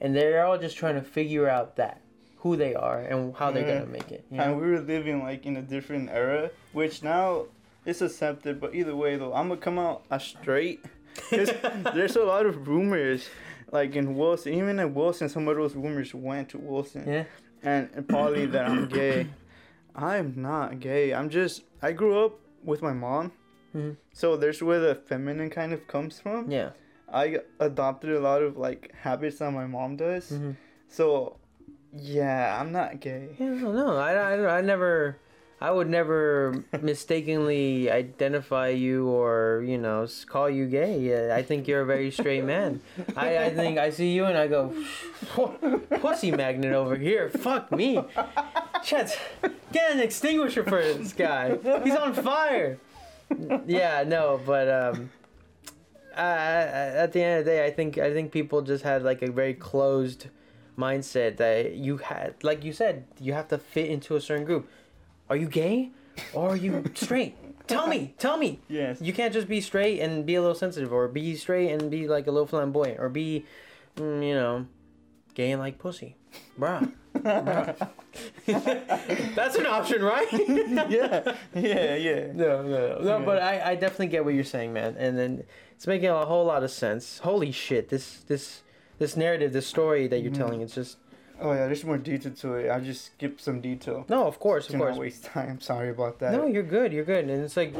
and they're all just trying to figure out that who they are and how they're Yeah. gonna make it. you know? And we were living like in a different era, which now it's accepted. But either way, though, I'm gonna come out as straight. there's a lot of rumors, like in Wilson. Even in Wilson, some of those rumors went to Wilson. Yeah. and, probably that I'm gay. I'm not gay. I'm just I grew up with my mom. Mhm. So there's where the feminine kind of comes from. Yeah. I adopted a lot of like habits that my mom does. Mhm. So yeah, I'm not gay. Yeah, no, no, I, I, I never, I would never mistakenly identify you or you know call you gay. Yeah, I think you're a very straight man. I, I think I see you and I go, pussy magnet over here. Fuck me. Chet, get an extinguisher for this guy. He's on fire. Yeah, no, but um, At the end of the day, I think I think people just had like a very closed mindset that you had like you said you have to fit into a certain group are you gay or are you straight tell me tell me Yes. you can't just be straight and be a little sensitive or be straight and be like a little flamboyant or be mm, you know gay and like pussy bruh Bruh. that's an option right yeah. Yeah. Yeah. no, no, no. no Yeah. but I, I definitely get what you're saying, man, and then it's making a whole lot of sense. Holy shit, this this this narrative, this story that you're Mhm. telling, it's just Oh yeah, there's more detail to it. I just skipped some detail. no, of course, of not course. waste time. Sorry about that. No, you're good, you're good, and it's like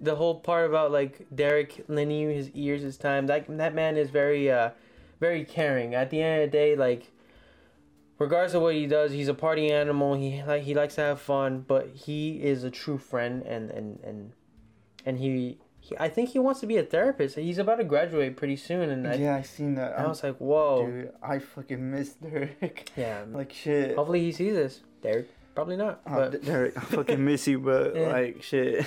the whole part about like Derek you his ears his time. That that man is very uh very caring. At the end of the day, like regardless of what he does, he's a party animal. He like he likes to have fun, but he is a true friend, and and and and he. He I think he wants to be a therapist. He's about to graduate pretty soon, and I, yeah, I seen that. I was like, "Whoa, Dude, I fucking miss Derek. yeah." like shit. Hopefully, he sees this. Derek, probably not. Oh, But Derek, I fucking miss you, but Yeah. like shit,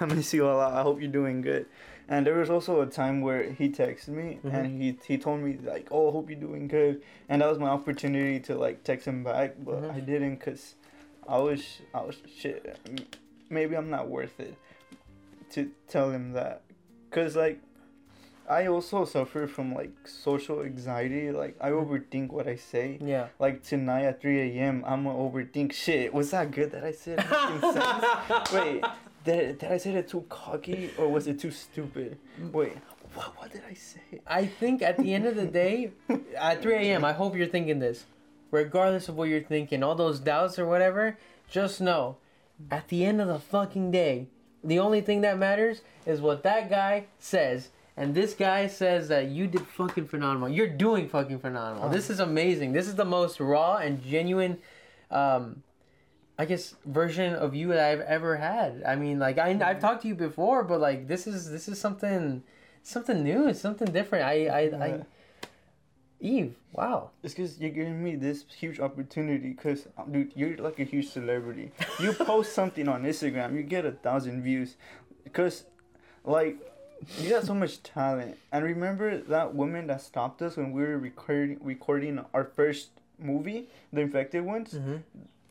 I miss you a lot. I hope you're doing good. And there was also a time where he texted me Mhm. and he he told me like, "Oh, I hope you're doing good," and that was my opportunity to like text him back, but Mhm. I didn't cause I was I was shit. Maybe I'm not worth it to tell him that, cause like. I also suffer from like social anxiety. Like I Mm-hmm. overthink what I say. yeah. Like tonight at 3 a.m., I'm gonna overthink shit. Was that good that I said? Wait, did, did I say that too cocky or was it too stupid? Wait, what, what did I say? I think at the end of the day, at 3 a.m., I hope you're thinking this. Regardless of what you're thinking, all those doubts or whatever, just know at the end of the fucking day, the only thing that matters is what that guy says. And this guy says that you did fucking phenomenal. You're doing fucking phenomenal. This is amazing. This is the most raw and genuine, um, I guess, version of you that I've ever had. I mean, like I, I've talked to you before, but like this is this is something something new. It's something different. I I, I. Eve. Wow. It's because you're giving me this huge opportunity. Because, dude, you're like a huge celebrity. You post something on Instagram, you get a thousand views. Because, like, you got so much talent. And remember that woman that stopped us when we were recording recording our first movie, The Infected Ones? Mm-hmm.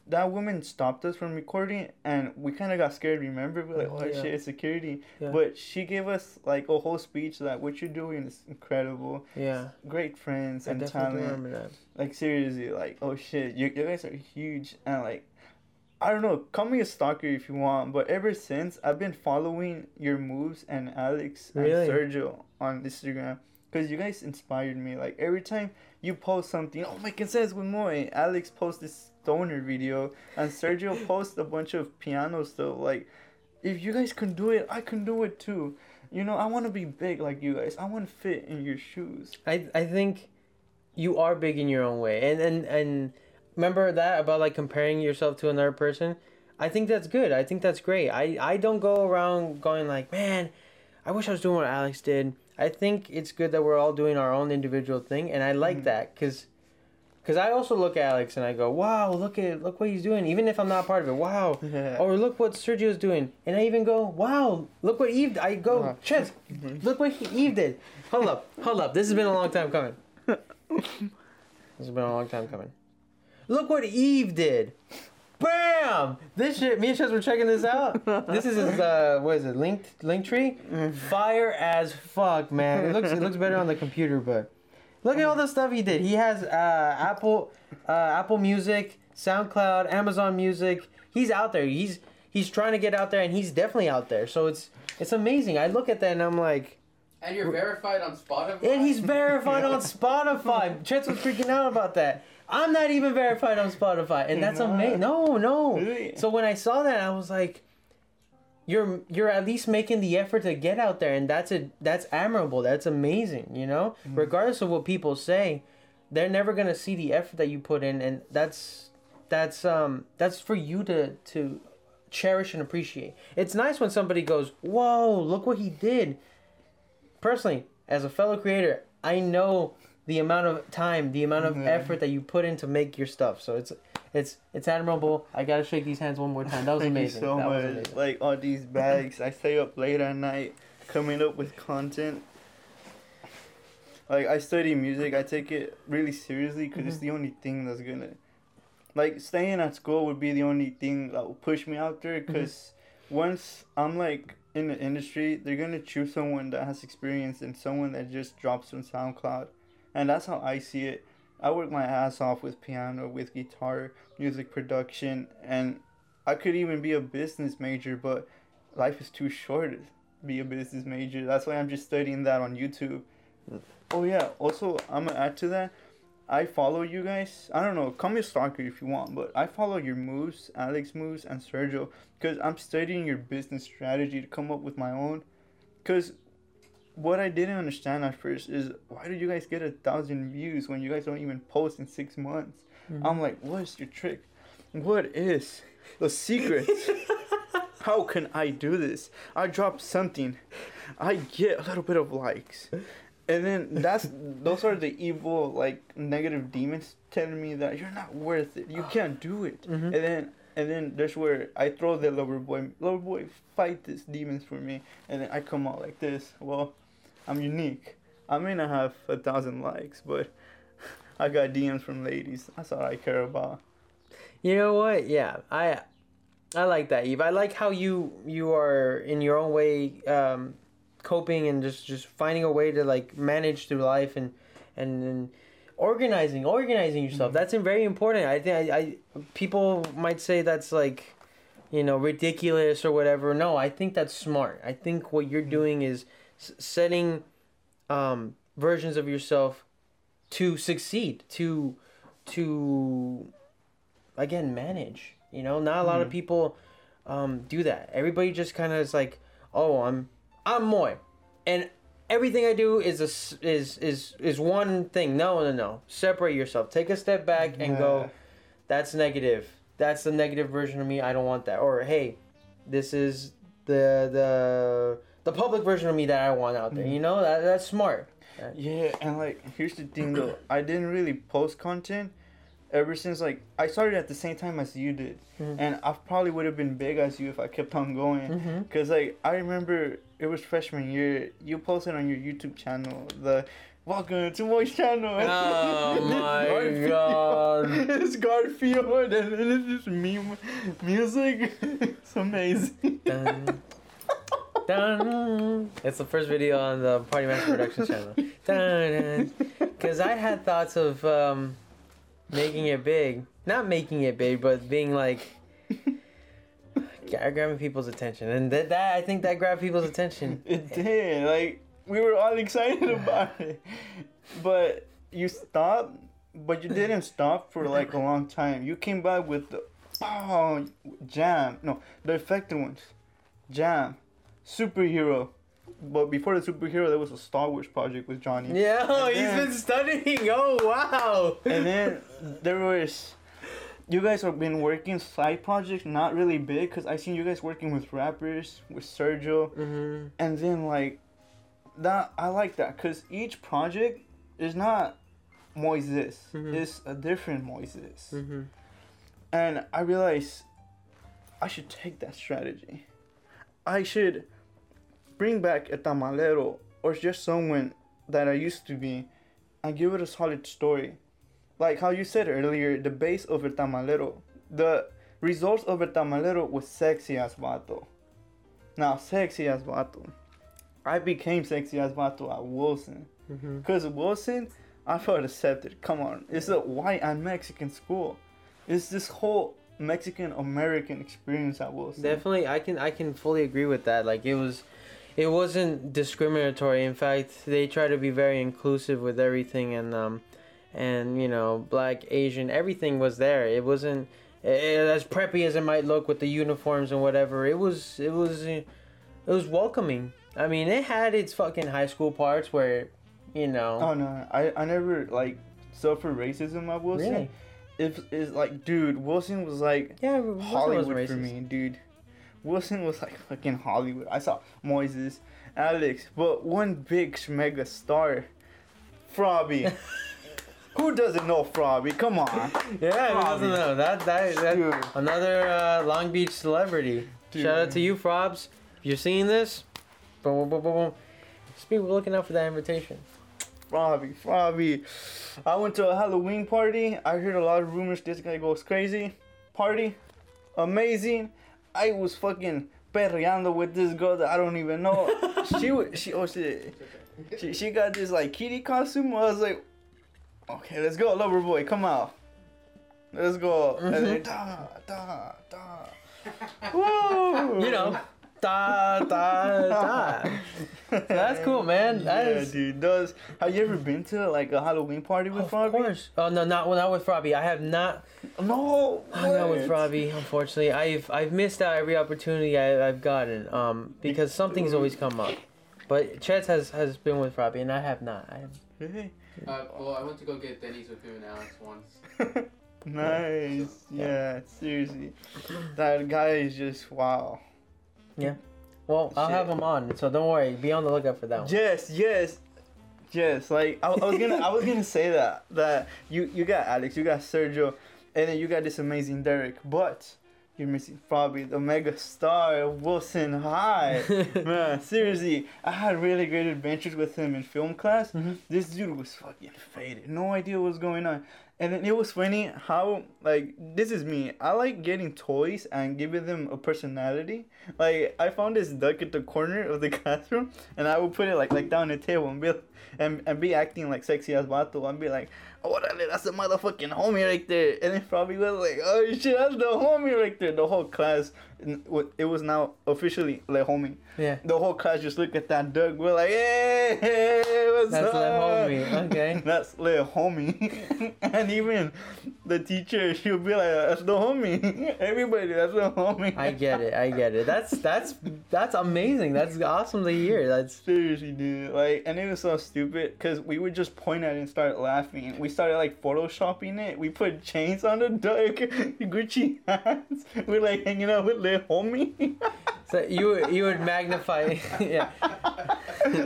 That woman stopped us from recording and we kind of got scared remember we're like oh Yeah. shit it's security Yeah. but she gave us like a whole speech that what you're doing is incredible Yeah. great friends I and talent remember that. like seriously like oh shit you, you guys are huge and like I don't know, call me a stalker if you want, but ever since I've been following your moves and Alex and Really? Sergio on Instagram because you guys inspired me. Like every time you post something, oh making sense with Moy. Alex posts this stoner video and Sergio posts a bunch of piano stuff. Like if you guys can do it, I can do it too. You know, I want to be big like you guys. I want to fit in your shoes. I I think you are big in your own way, and and and remember that about like comparing yourself to another person. I think that's good. I think that's great. I I don't go around going like, man, I wish I was doing what Alex did. I think it's good that we're all doing our own individual thing, and I like Mhm. that because. Cause I also look at Alex and I go, "Wow, look at look what he's doing." Even if I'm not part of it, wow. Or look what Sergio's doing, and I even go, "Wow, look what Eve." I go, Uh-huh. Chance, look what he, Eve did. Hold up, hold up. This has been a long time coming. This has been a long time coming. Look what Eve did. Bam! This shit. Me and Chance were checking this out. This is his. Uh, what is it? Link Linktree. Fire as fuck, man. It looks it looks better on the computer, but look at all the stuff he did. He has uh, Apple uh, Apple Music, SoundCloud, Amazon Music. He's out there. He's he's trying to get out there, and he's definitely out there. So it's it's amazing. I look at that and I'm like, And you're verified on Spotify. and he's verified on Spotify. Chance was freaking out about that. I'm not even verified on Spotify, and that's amazing. No, no. So when I saw that, I was like, "You're you're at least making the effort to get out there, and that's a that's admirable. That's amazing. You know, Mm. regardless of what people say, they're never gonna see the effort that you put in, and that's that's um that's for you to to cherish and appreciate. It's nice when somebody goes, "Whoa, look what he did." Personally, as a fellow creator, I know the amount of time, the amount of Yeah. effort that you put in to make your stuff. So it's it's it's admirable. I gotta shake these hands one more time. That was Thank amazing. you so that much. amazing. Like all these bags, I stay up late at night coming up with content. Like I study music, I take it really seriously because it's Mm-hmm. the only thing that's gonna, like, staying at school would be the only thing that will push me out there. Mm-hmm. Because once I'm like in the industry, they're gonna choose someone that has experience and someone that just drops on SoundCloud, and that's how I see it. I work my ass off with piano, with guitar, music production, and I could even be a business major, but life is too short to be a business major. That's why I'm just studying that on YouTube. Mm. Oh yeah, also I'm gonna add to that. I follow you guys. I don't know, call me a stalker if you want, but I follow your moves, Alex moves, and Sergio, because I'm studying your business strategy to come up with my own. Because what I didn't understand at first is why do you guys get a thousand views when you guys don't even post in six months? I'm like, what's your trick? What is the secret? How can I do this? I drop something, I get a little bit of likes, and then that's those are the evil like negative demons telling me that you're not worth it. You can't do it. Mhm. And then and then there's where I throw the lover boy. Lover boy, fight these demons for me, and then I come out like this. Well, I'm unique. I may not have a thousand likes, but I got DMs from ladies. That's all I care about. You know what? Yeah, I I like that, Eve. I like how you you are in your own way um, coping and just just finding a way to like manage through life and and, and organizing organizing yourself. That's very important. I think I, I people might say that's like you know ridiculous or whatever. No, I think that's smart. I think what you're doing is s- setting um, versions of yourself to succeed to to again manage you know? Not a lot of Mhm. people um, do that. Everybody just kind of is like oh i'm i'm moy and everything i do is a is is is one thing. No no no. Separate yourself. Take a step back and go that's negative. That's the negative version of me. I don't want that. Or hey this is the the the public version of me that i want out there you know that, that's smart Yeah, and like here's the thing though, I didn't really post content ever since like I started at the same time as you did, Mhm. and I probably would have been big as you if I kept on going. Mhm. Cause like I remember it was freshman year, you posted on your YouTube channel the welcome to my channel. Oh my Garfield. God. it's Garfield and then it's just meme music. it's amazing. Dun, dun. It's the first video on the Party Master Production channel. Because I had thoughts of um, making it big. Not making it big, but being like. grabbing people's attention. And that, that I think that grabbed people's attention. It did. Like we were all excited about it, but you stopped. But you didn't stop for like a long time. You came back with the oh jam. No, the Infected Ones, jam, superhero. But before the superhero, there was a Star Wars project with Johnny. Yeah, oh, And he's then- been studying. Oh, wow. And then there was. You guys have been working side projects, not really big, cause I seen you guys working with rappers, with Sergio, hmm and then like that i like that because each project is not moises Mhm. it's a different moises hmm and i realized i should take that strategy i should bring back a tamalero or just someone that i used to be and give it a solid story like how you said earlier the base of a tamalero the results of a tamalero was sexy ass vato now sexy ass vato I became sexy ass vato at Wilson. Mm-hmm. Because Wilson, I felt accepted. Come on. It's a white and Mexican school. It's this whole Mexican American experience at Wilson. Definitely, I can I can fully agree with that. Like it was, it wasn't discriminatory. In fact, they try to be very inclusive with everything, and um, and you know, black, Asian, everything was there. It wasn't eh, as preppy as it might look with the uniforms and whatever. It was it was eh, it was welcoming. I mean, it had its fucking high school parts where, you know. Oh no, I I never like suffered racism I will Really? It's, it's like, dude, Wilson was like Yeah, Wilson Hollywood for me, dude. Wilson was like fucking Hollywood. I saw Moises, Alex, but one big mega star, Frobby. Who doesn't know Frobby? Come on, Yeah, who doesn't know that? That, that another uh, Long Beach celebrity. Shout out to you, Frobs. If you're seeing this, boom, boom, boom, boom, boom. Just be looking out for that invitation. Frobby, Frobby. I went to a Halloween party. I heard a lot of rumors. This guy goes crazy. Party, amazing. I was fucking perreando with this girl that I don't even know. she was she oh shit. She, she got this like kitty costume. I was like, okay, let's go, lover boy, come out. Let's go. Mm-hmm. And then, da, da, da. Woo! You know, da da da. That's cool, man. That yeah, is- dude. Does have you ever been to like a Halloween party with Of course. Oh no, not well, not with Frobby. I have not No. hung out with what? Frobby. Unfortunately, I've I've missed out every opportunity I, I've gotten. Um, because something's always come up. But Chet has has been with Frobby, and I have not. I have, Really? Uh, well, I went to go get Denny's with him and Alex once. nice. Yeah, seriously. That guy is just wow. Well, I'll Shit. have him on, so don't worry. Be on the lookout for that one. Yes, yes. Yes, like I, I was gonna, I was gonna say that that you you got Alex, you got Sergio, and then you got this amazing Derek, but you're missing probably the mega star Wilson High. Man, seriously, I had really great adventures with him in film class. Mhm. This dude was fucking faded, no idea what's going on. And then it was funny how like this is me. I like getting toys and giving them a personality. Like I found this duck at the corner of the classroom, and I would put it like like down the table and be and, and be acting like sexy ass vato and be like, oh that's a motherfucking homie right there. And it probably was like, oh shit, that's the homie right there. The whole class, it was now officially like homie. Yeah. The whole class just looked at that duck. We're like, hey, hey what's That's up? the homie. Okay. That's little homie. and even the teacher, she'll be like, that's the homie. Everybody, that's the homie. I get it. I get it. That's that's that's amazing. That's awesome to hear. That's Seriously, dude. Like, and it was so stupid because we would just point at it and start laughing. We started like photoshopping it. We put chains on the duck, Gucci hats. We're like hanging out with little homie. so you you would magnify. yeah.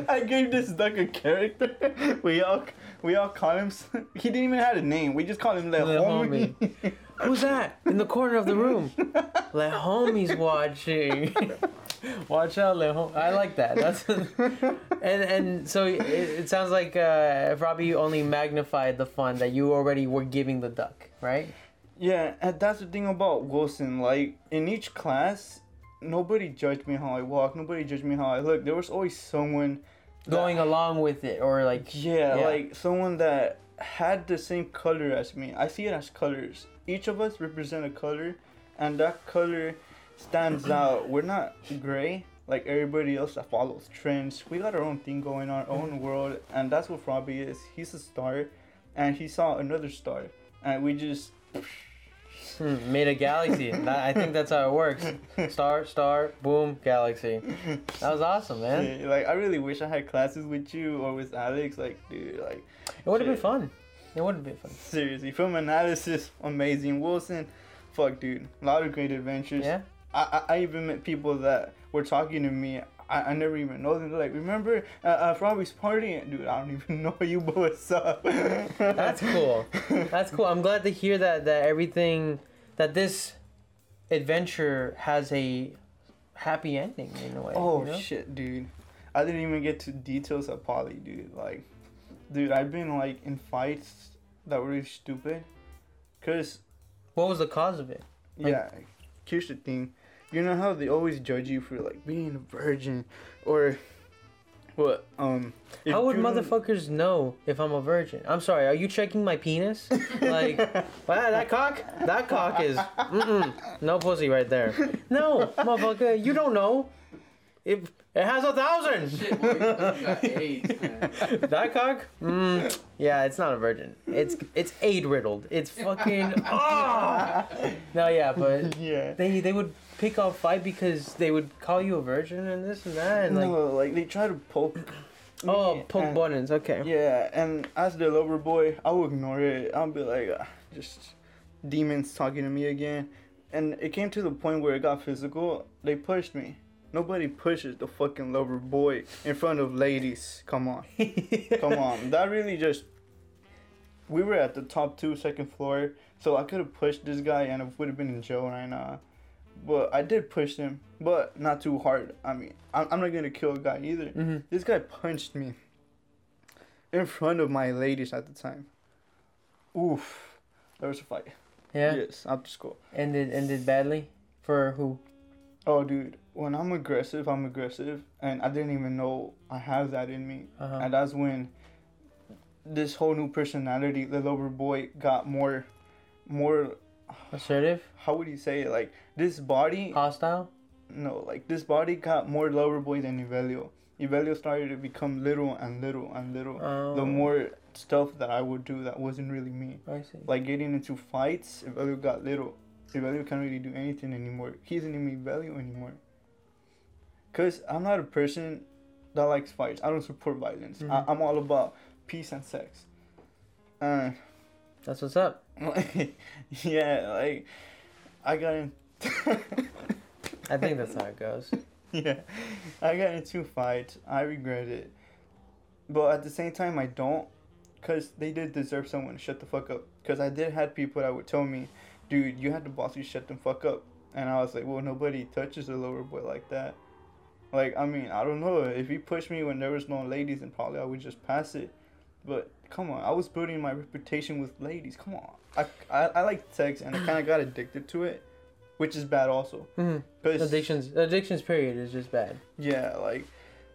I gave this duck a character. We all we all called him. He didn't even have a name. We just called him little, Lil homie. Who's that in the corner of the room? Let homies watching. Watch out, let I like that. That's and and so it, it sounds like uh, Robbie only magnified the fun that you already were giving the duck, right? Yeah, and that's the thing about Wilson. Like in each class, nobody judged me how I walk. Nobody judged me how I look. There was always someone that- Going along with it, or like Yeah, Yeah. like someone that had the same color as me. I see it as colors. Each of us represent a color, and that color stands out. We're not gray like everybody else that follows trends. We got our own thing going on, our own world, and that's what Robbie is. He's a star, and he saw another star, and we just hmm, made a galaxy. I think that's how it works. Star, star, boom, galaxy. That was awesome, man. Yeah, like I really wish I had classes with you or with Alex. Like, dude, like It would have been fun. It would have been fun. seriously, film analysis, amazing. Wilson, fuck, dude, a lot of great adventures. Yeah. I, I, I even met people that were talking to me. I, I never even know them. They're like, remember uh, uh, Robbie's party? Dude, I don't even know you, but what's up? That's cool. That's cool. I'm glad to hear that that everything that this adventure has a happy ending in a way. Oh you know? shit, dude! I didn't even get to details of Poly, dude. Like, dude, I've been like in fights that were really stupid. Cause What was the cause of it? Like- yeah, here's the thing. You know how they always judge you for like being a virgin, or what? Um, if How would motherfuckers know if I'm a virgin? I'm sorry. Are you checking my penis? Like, wow, that cock, that cock is, mm-mm, no pussy right there. No, motherfucker, you don't know. It, it has a thousand. Shit, boy, you got AIDS, man. that cock? Mm, yeah, it's not a virgin. It's it's aid riddled. It's fucking. Oh! No, yeah, but yeah. they they would pick up fight because they would call you a virgin and this and that and like no, like they try to poke. oh poke and- buttons. Okay. Yeah, and as the lover boy, I will ignore it. I'll be like, ah, just demons talking to me again. And it came to the point where it got physical. They pushed me. Nobody pushes the fucking lover boy in front of ladies. Come on. Come on. That really just. We were at the top two, second floor. So I could have pushed this guy and it would have been in jail right now. But I did push him. But not too hard. I mean, I'm, I'm not to kill a guy either. hmm This guy punched me in front of my ladies at the time. Oof. There was a fight. Yeah. Yes, after school. Ended ended badly for who? Oh, dude. When I'm aggressive, I'm aggressive. And I didn't even know I have that in me. Uh-huh. And that's when this whole new personality, the lover boy, got more, more, Assertive, how would you say it? Like, this body, hostile. no, like, this body got more lover boy than Evelio. Evelio started to become little and little and little. Oh, the more stuff that I would do that wasn't really me. I see. Like getting into fights, Evelio got little. Evelio can't really do anything anymore. He isn't even Evelio anymore. Cause I'm not a person that likes fights. I don't support violence. I, Mhm. I'm all about peace and sex. Uh, That's what's up. yeah, like I got in. I think that's how it goes. yeah, I got into fights. I regret it, but at the same time, I don't, cause they did deserve someone to shut the fuck up. Cause I did had people that would tell me, "Dude, you had the boss, you shut the fuck up," and I was like, "Well, nobody touches a lover boy like that." Like, I mean, I don't know. If he pushed me when there was no ladies, then probably I would just pass it. But come on, I was building my reputation with ladies. Come on, I I, I like sex, and I kind of got addicted to it, which is bad also. hmm Cause Addictions, addictions. Period is just bad. yeah, like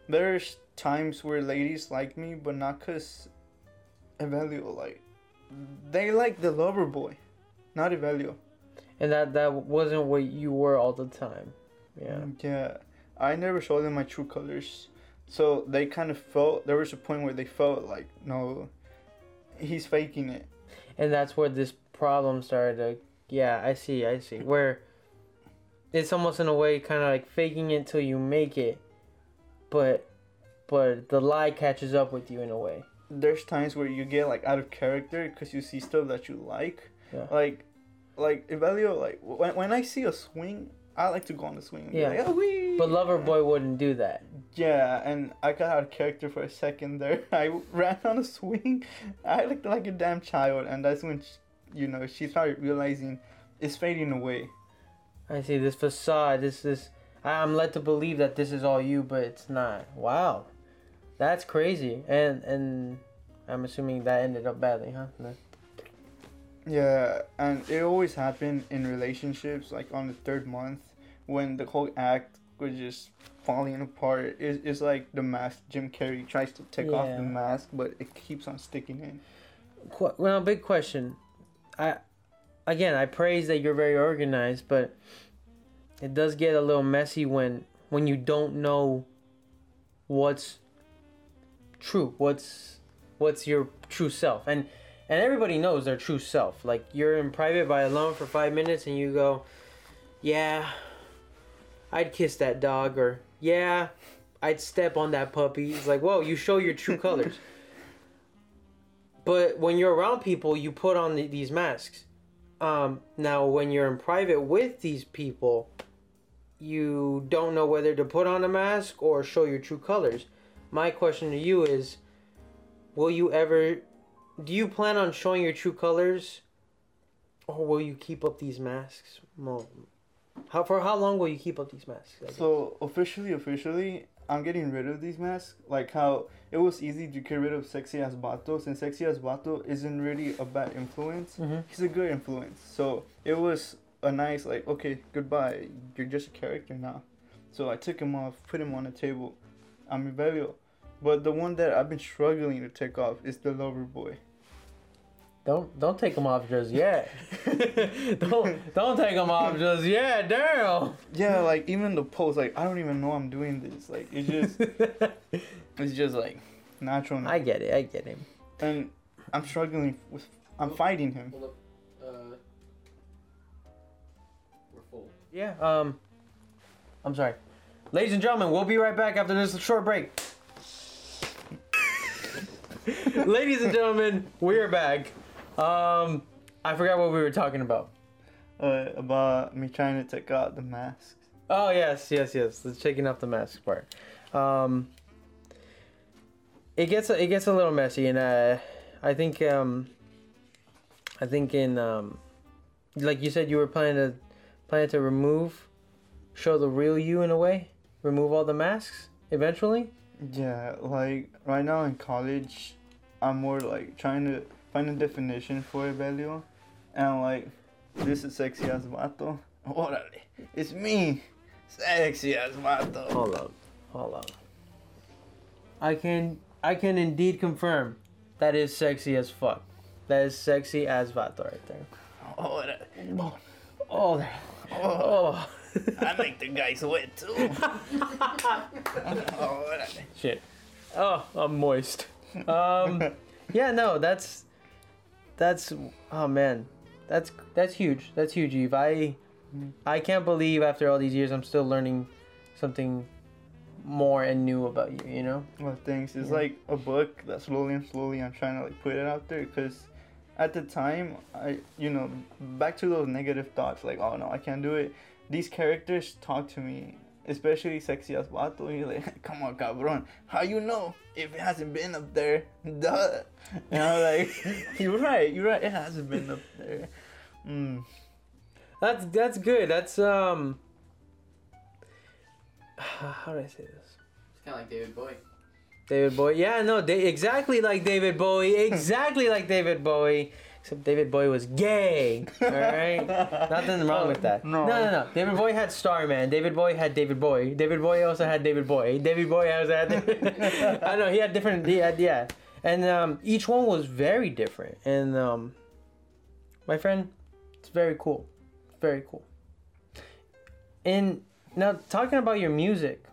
there's times where ladies like me, but not cause Evelio like they like the lover boy, not Evelio. And that that wasn't what you were all the time. Yeah. Yeah, I never showed them my true colors, so they kind of felt there was a point where they felt like no, he's faking it. and that's where this problem started to yeah i see i see where it's almost in a way kind of like faking it till you make it but but the lie catches up with you in a way There's times where you get like out of character because you see stuff that you like, Yeah. like like Evelio like when when I see a swing. I like to go on the swing. And Yeah. Be like, oh, but lover boy wouldn't do that Yeah, and I got out of character for a second there. I ran on a swing. I looked like a damn child, and that's when, sh you know, she started realizing it's fading away. I see this facade this this i'm led to believe that this is all you but it's not wow that's crazy and and i'm assuming that ended up badly huh No. Yeah, and it always happened in relationships, like on the third month, when the whole act was just falling apart. It's, it's like the mask. Jim Carrey tries to take off the mask, but it keeps on sticking in. Qu- well, big question. I again, I praise that you're very organized, but it does get a little messy when when you don't know what's true, what's what's your true self, and and everybody knows their true self. Like you're in private by alone for five minutes, and you go, "Yeah, I'd kiss that dog," or "Yeah, I'd step on that puppy." It's like, whoa, you show your true colors. But when you're around people, you put on the, these masks. Um, now, when you're in private with these people, you don't know whether to put on a mask or show your true colors. My question to you is Will you ever. Do you plan on showing your true colors? Or will you keep up these masks? Well, how, for how long will you keep up these masks? So officially, officially, I'm getting rid of these masks. Like how it was easy to get rid of sexy ass vato, since sexy ass vato isn't really a bad influence. Mhm. He's a good influence. So it was a nice like, okay, goodbye. You're just a character now. So I took him off, put him on the table. I'm Rebelio. But the one that I've been struggling to take off is the lover boy. Don't don't take them off just yet. don't don't take them off just yet, damn. Yeah, like even the pose, like I don't even know I'm doing this. Like it's just, it's just like natural. I get it. I get him. and I'm struggling with. I'm fighting him. Hold Yeah. Um. I'm sorry, ladies and gentlemen. We'll be right back after this short break. ladies and gentlemen, we are back. Um, I forgot what we were talking about. Uh, about me trying to take out the masks. Oh yes, yes, yes. The taking off the mask part. Um, it gets it gets a little messy, and uh, I think um, I think in um, like you said, you were planning to planning to remove, show the real you in a way, remove all the masks eventually. Yeah, like right now in college, I'm more like trying to find a definition for rebellion, and like this is sexy ass vato. Órale, it's me, sexy ass vato. Hold up, hold up. I can I can indeed confirm that is sexy as fuck. That is sexy ass vato right there. Órale. Oh, there- oh. I make the guys wet too. Órale. Shit. Oh, I'm moist. Um, yeah, no, that's that's oh man, that's that's huge. That's huge, Eve. I I can't believe after all these years I'm still learning something more and new about you. You know? Well, thanks. It's Yeah. like a book that slowly and slowly I'm trying to like put it out there because at the time I, you know, back to those negative thoughts like, oh no, I can't do it. These characters talk to me, especially sexy ass vato. You're like, come on, cabron, how you know if it hasn't been up there? Duh. And I'm like, you're right, you're right. It hasn't been up there. Mm. That's that's good. That's um. How do I say this? It's kind of like David Bowie. David Bowie. Yeah, no, da- exactly like David Bowie. Exactly like David Bowie. Except David Bowie was gay. All right, nothing wrong with that. No. no, no, no. David Bowie had Starman. David Bowie had David Bowie. David Bowie also had David Bowie. David Bowie also had. I know he had different. He had yeah, and um, each one was very different. And um, my friend, it's very cool. Very cool. And now talking about your music.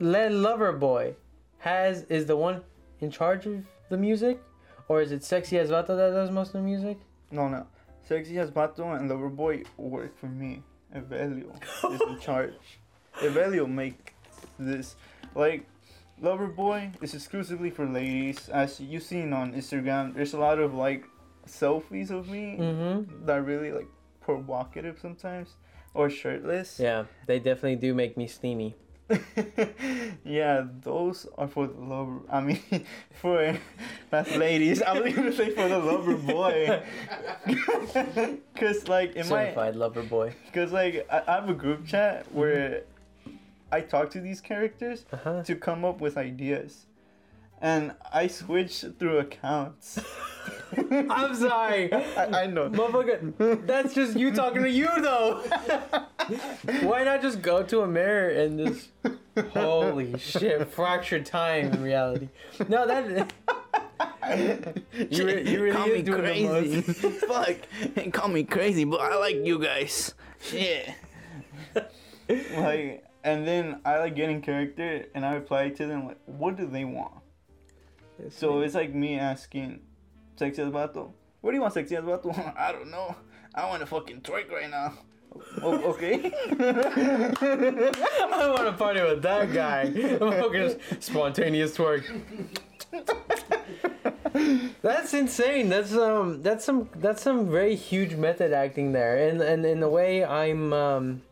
Le Loverboy has is the one in charge of the music, or is it Sexy ass Vato that does most of the music? No, no. Sexy ass vato and Loverboy work for me. Evelio is in charge. Evelio make this like Loverboy is exclusively for ladies. As you've seen on Instagram, there's a lot of like selfies of me Mm-hmm. that are really like provocative sometimes or shirtless. Yeah, they definitely do make me steamy. yeah, those are for the lover. I mean, for that's ladies. I was gonna say for the lover boy, cause like in my Certified lover boy. Because, like, I, I have a group chat where I talk to these characters Uh-huh. to come up with ideas. And I switch through accounts. I'm sorry. I, I know. Motherfucker, that's just you talking to you though. Why not just go to a mirror and just holy shit, fractured time in reality. No, that you, re- you really call is me doing crazy. the most. Fuck. Call me crazy, but I like you guys. Yeah. like, and then I like getting character and I reply to them, like, what do they want? So it's like me asking Sexy ass Vato, what do you want, Sexy ass Vato? I don't know. I want to fucking twerk right now. O- okay. I want to party with that guy. Motherfucker's spontaneous twerk. That's insane. That's um that's some that's some very huge method acting there. And and in a way I'm um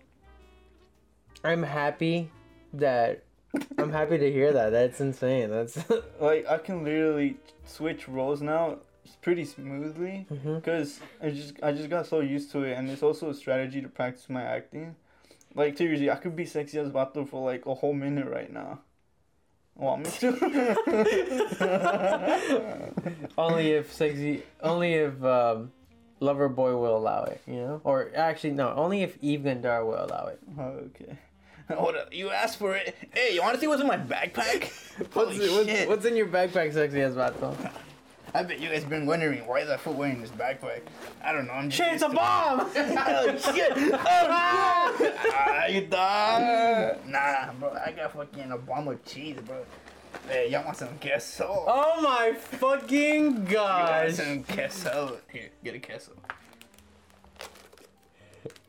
I'm happy that I'm happy to hear that. That's insane. That's like I can literally switch roles now pretty smoothly because I just I just got so used to it, and it's also a strategy to practice my acting. Like seriously, I could be sexy ass Vato for like a whole minute right now. Want me to? only if sexy only if um Lover Boy will allow it, you know? Or actually no, only if Eve Gandara will allow it. okay. Hold up, you asked for it. Hey, you want to see what's in my backpack? What's, Holy what's, shit. what's in your backpack, sexy ass Vato? I bet you guys been wondering why is that fool wearing this backpack. I don't know. I'm just Shit, it's a bomb! oh shit! Oh! Ah, you thought? Nah, bro. I got fucking a bomb of cheese, bro. Hey, y'all want some queso? Oh my fucking god! You want some queso? Here, get a queso.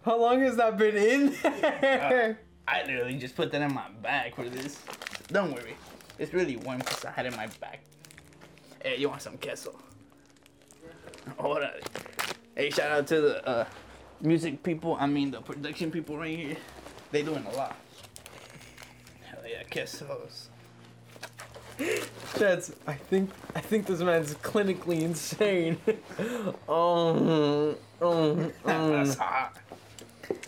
How long has that been in there? I literally just put that in my bag for this. Don't worry. It's really warm because I had it in my bag. Hey, you want some queso? Hold on. Hey, shout out to the uh, music people. I mean, the production people right here. They doing a lot. Hell yeah, quesos. That's. I think. I think this man's clinically insane. um. Um. That's um.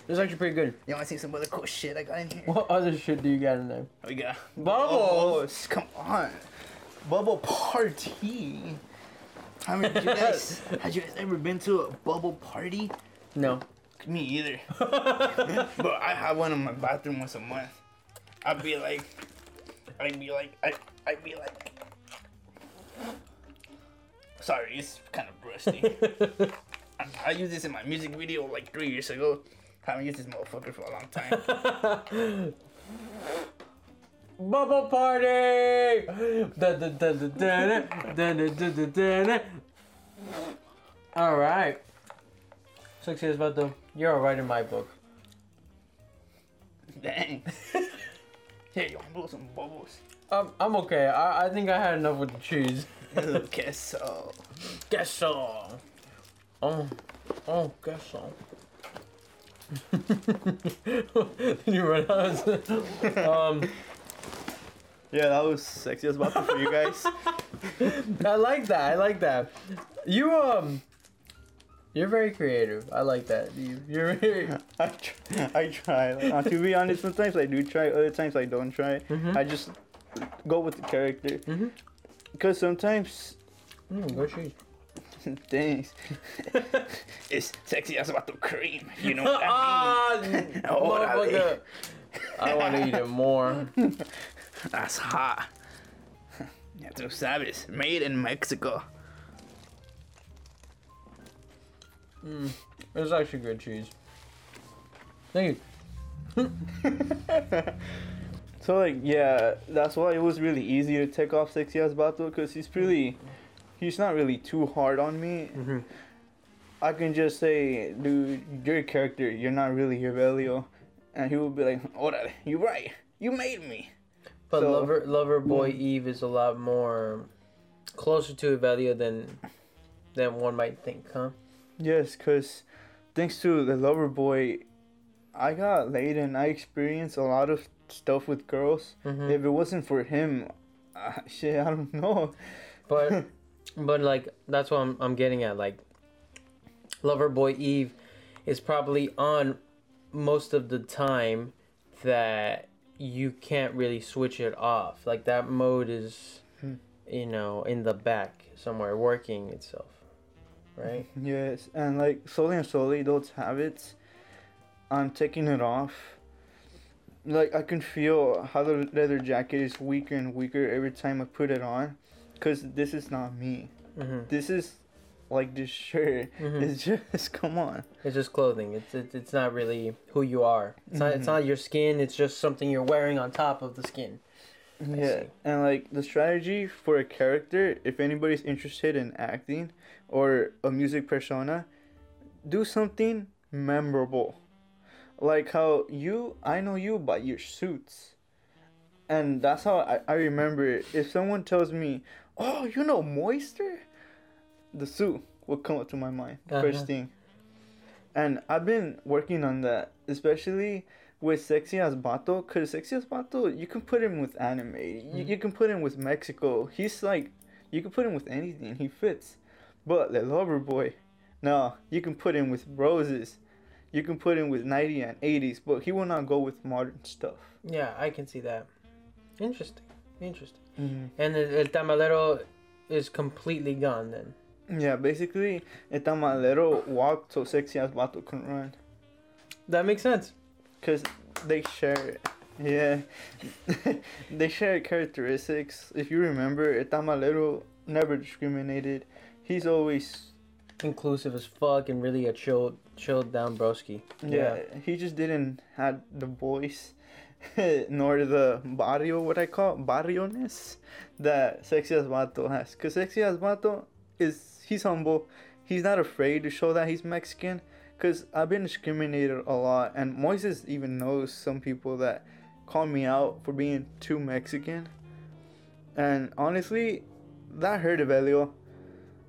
Hot. It's actually pretty good. You want to see some other cool shit I got in here? What other shit do you got in there? We got Bubbles. Come on, bubble party. How many? You guys, had you guys ever been to a bubble party? No. Me either. but I have one in my bathroom once a month. I'd be like, I'd be like, I, I'd be like. Sorry, it's kind of rusty. I, I used this in my music video like three years ago. Haven't used this motherfucker for a long time. Bubble party! Alright. Six years about the. You're alright in my book. Dang. Hey, you want to blow some bubbles? Um, I'm okay. I, I think I had enough with the cheese. guess so. Guess so. Oh, oh, guess so you run out. um, Yeah, that was sexy ass vato for you guys. I like that. I like that. You um, you're very creative. I like that. You, you're very. I try. I try. Uh, to be honest, sometimes I do try. Other times I don't try. Mhm. I just go with the character. Because sometimes, Mm. things, it's sexy as about the cream. You know what I ah, Órale. motherfucker. I want to eat it more. That's hot. Ya tú sabes, made in Mexico. It's actually good cheese. Thank you. So like yeah, that's why it was really easy to take off sexy ass Vato because he's really, he's not really too hard on me. Mhm. I can just say, dude, your character, you're not really Evelio, and he will be like, "Órale, you're right, you made me." But So- lover, lover boy Eve is a lot more closer to Evelio than than one might think, huh? Yes, cause thanks to the lover boy, I got laid and I experienced a lot of stuff with girls. Mhm. If it wasn't for him, uh, shit, I don't know. But but like that's what I'm I'm getting at. Like Lover Boy Eve is probably on most of the time that you can't really switch it off. Like that mode is Hmm. you know, in the back somewhere working itself. Right? Yes, and like slowly and slowly, those habits, I'm taking it off. Like I can feel how the leather jacket is weaker and weaker every time I put it on, cause this is not me. hmm This is like this shirt. Mhm. It's just come on. It's just clothing. It's it's, it's not really who you are. It's not Mm-hmm. it's not your skin. It's just something you're wearing on top of the skin. Yeah, and like the strategy for a character, if anybody's interested in acting or a music persona, do something memorable. Like how you, I know you by your suits. And that's how I, I remember it. If someone tells me, oh, you know Moister? The suit will come up to my mind Uh-huh. first thing. And I've been working on that, especially with Sexy ass Vato, because Sexy ass Vato, you can put him with anime. You, you can put him with Mexico. He's like, you can put him with anything. He fits. But the Lover Boy, no, you can put him with roses. You can put him with 90 and 80s, but he will not go with modern stuff. Yeah, I can see that. Interesting. Interesting. Mm-hmm. And el, el tamalero is completely gone then. Yeah, basically, el tamalero walked so Sexy ass Vato can run. That makes sense. Because they share, yeah, they share characteristics. If you remember, el tamalero never discriminated. He's always Inclusive as fuck and really a chilled, chilled down broski. yeah, he just didn't have the voice nor the barrio what I call barrio-ness that Sexy ass Vato has. Cause Sexy ass Vato is he's humble. He's not afraid to show that he's Mexican. Cause I've been discriminated a lot, and Moises even knows some people that call me out for being too Mexican. And honestly, that hurt Evelio.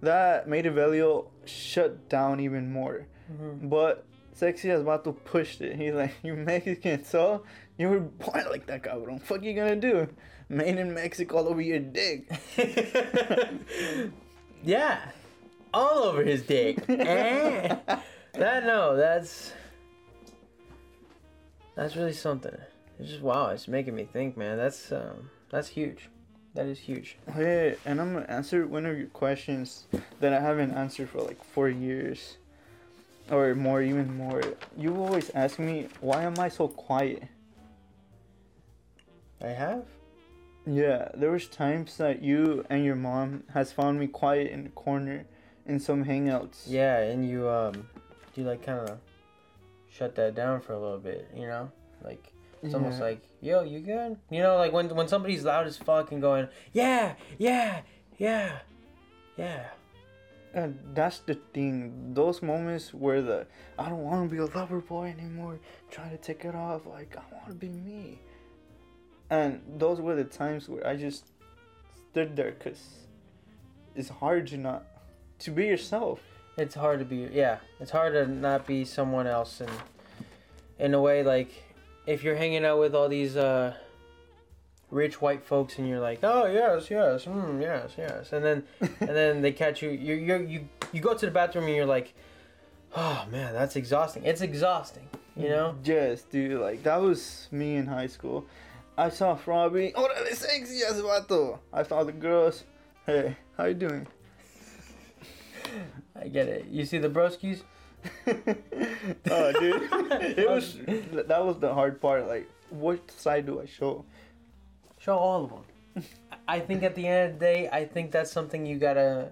That made Evelio shut down even more. Mhm. But Sexy as Vato pushed it. He's like, You Mexican, so you were born like that, cabrón. Fuck you gonna do? Made in Mexico all over your dick. yeah, all over his dick. Eh. that no, that's that's really something. It's just wow. It's making me think, man. That's um, that's huge. That is huge. Hey, and I'm gonna answer one of your questions that I haven't answered for like four years. Or more, even more. You always ask me, why am I so quiet? I have. Yeah, there was times that you and your mom has found me quiet in the corner in some hangouts. Yeah, and you um, you like kind of shut that down for a little bit. You know, like it's almost like, yo, you good? You know, like when when somebody's loud as fuck and going, yeah, yeah, yeah, yeah. And that's the thing. Those moments where the I don't want to be a lover boy anymore, trying to take it off. Like I want to be me. And those were the times where I just stood there, cause it's hard to not to be yourself. It's hard to be yeah, it's hard to not be someone else and in a way like if you're hanging out with all these uh rich white folks and you're like, "Oh, yes, yes. Mm, yes, yes." And then and then they catch you you you you you go to the bathroom and you're like, "Oh, man, that's exhausting." It's exhausting, you know? Yes, dude. Like that was me in high school. I saw Frobby. Oh, that is sexy ass vato. I saw the girls. Hey, how you doing? I get it. You see the broskies? oh, dude, it was that was the hard part. Like, what side do I show? Show all of them. I think at the end of the day, I think that's something you gotta.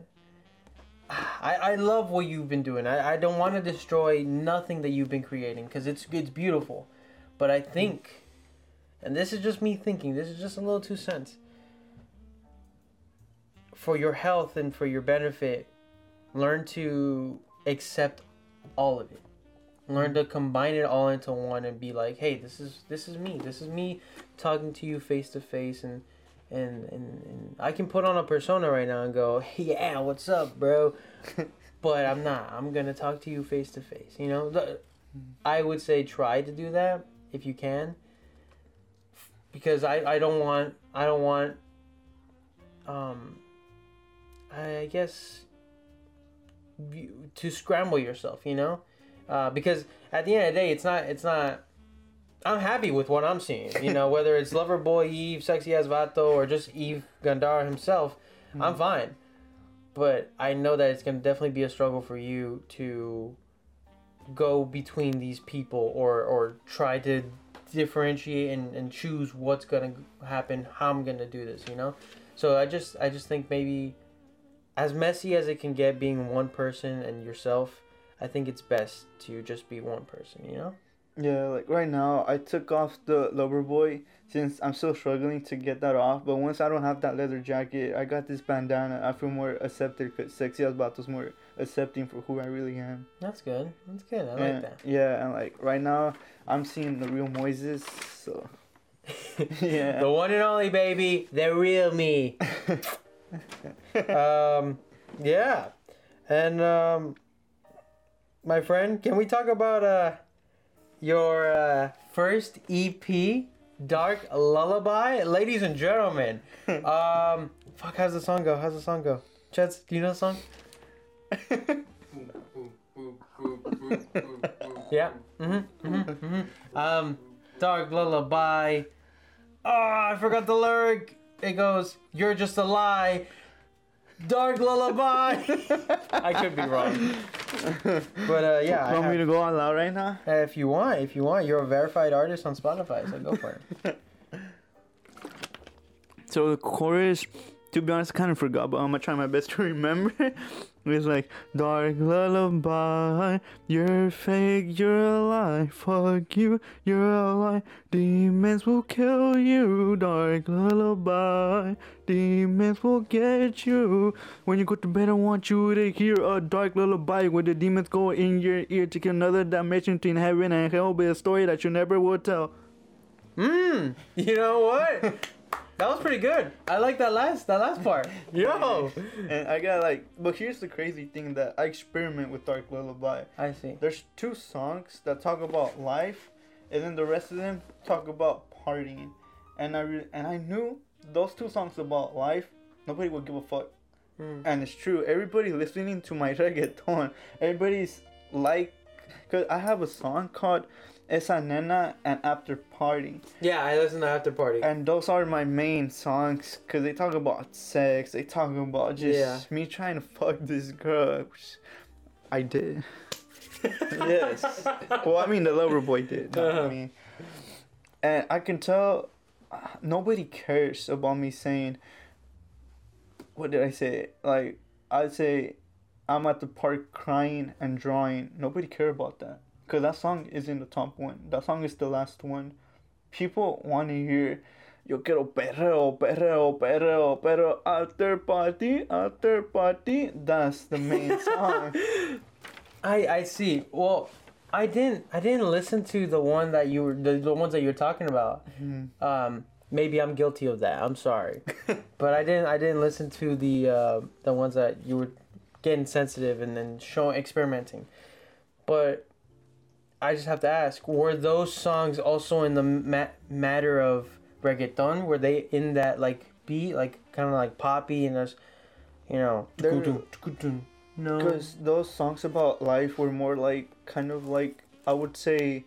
I, I love what you've been doing. I, I don't want to destroy nothing that you've been creating because it's it's beautiful, but I think, and this is just me thinking. This is just a little two cents. For your health and for your benefit, learn to accept all of it. Learn to combine it all into one and be like, hey, this is this is me. This is me talking to you face to face and and, and and I can put on a persona right now and go, yeah, what's up, bro? but I'm not. I'm gonna talk to you face to face. You know, mm. I would say try to do that if you can, because I I don't want I don't want um I guess to scramble yourself. You know, uh, because at the end of the day, it's not it's not I'm happy with what I'm seeing. You know, whether it's Loverboy Eve, Sexy ass Vato, or just Eve Gandara himself, I'm fine. But I know that it's gonna definitely be a struggle for you to go between these people or or try to differentiate and, and choose what's gonna happen, how I'm gonna do this, you know? So I just I just think maybe as messy as it can get being one person and yourself, I think it's best to just be one person, you know? Yeah, like right now, I took off the lover boy since I'm still struggling to get that off. But once I don't have that leather jacket, I got this bandana. I feel more accepted because Sexy ass Vato's more accepting for who I really am. That's good. That's good. I like that. Yeah, and like right now, I'm seeing the real Moises. So yeah. The one and only baby, the real me. um, yeah, and um, my friend, can we talk about uh your uh, first EP, Dark Lullaby, ladies and gentlemen? Um, fuck, how's the song go? How's the song go? Chets, do you know the song? Yeah. Mm-hmm. Mm-hmm. mm-hmm. Um, Dark Lullaby. Oh, I forgot the lyric. It goes, "You're just a lie." Dark Lullaby. I could be wrong, but uh, yeah. I Want me have- to go all out right now? uh, if you want, if you want, you're a verified artist on Spotify, so go for it. So the chorus to be honest, I kind of forgot, but I'm gonna try my best to remember. It's like dark lullaby, you're fake, you're a lie. Fuck you, you're a lie. Demons will kill you. Dark lullaby, demons will get you. When you go to bed, I want you to hear a dark lullaby where the demons go in your ear, take another dimension between heaven and hell. Be a story that you never will tell. Mmm. You know what? that was pretty good. I like that last that last part. Yo. And I got like, but here's the crazy thing that I experiment with Dark Lullaby. I see. There's two songs that talk about life, and then the rest of them talk about partying. And I re- and I knew those two songs about life, nobody would give a fuck. Mm. And it's true. Everybody listening to my reggaeton, everybody's like, cause I have a song called Esa Nena and After Party. Yeah, I listen to After Party. And those are my main songs because they talk about sex. They talk about just Yeah. me trying to fuck this girl. Which I did. yes. Well, I mean, the lover boy did, not Uh-huh. me. And I can tell uh, nobody cares about me saying, what did I say? Like, I'd say, I'm at the park crying and drawing. Nobody care about that. Because that song is in the top one. That song is the last one. People want to hear, Yo quiero perreo, perreo, perreo, perreo, after party, after party. That's the main song. I I see. Well, I didn't I didn't listen to the one that you were the, the ones that you're talking about. Um, maybe I'm guilty of that. I'm sorry, but I didn't I didn't listen to the uh, the ones that you were getting sensitive and then showing experimenting. But I just have to ask: Were those songs also in the ma- matter of reggaeton? Were they in that like beat, like kind of like poppy and there's, you know, no. Because those songs about life were more like, kind of like, I would say,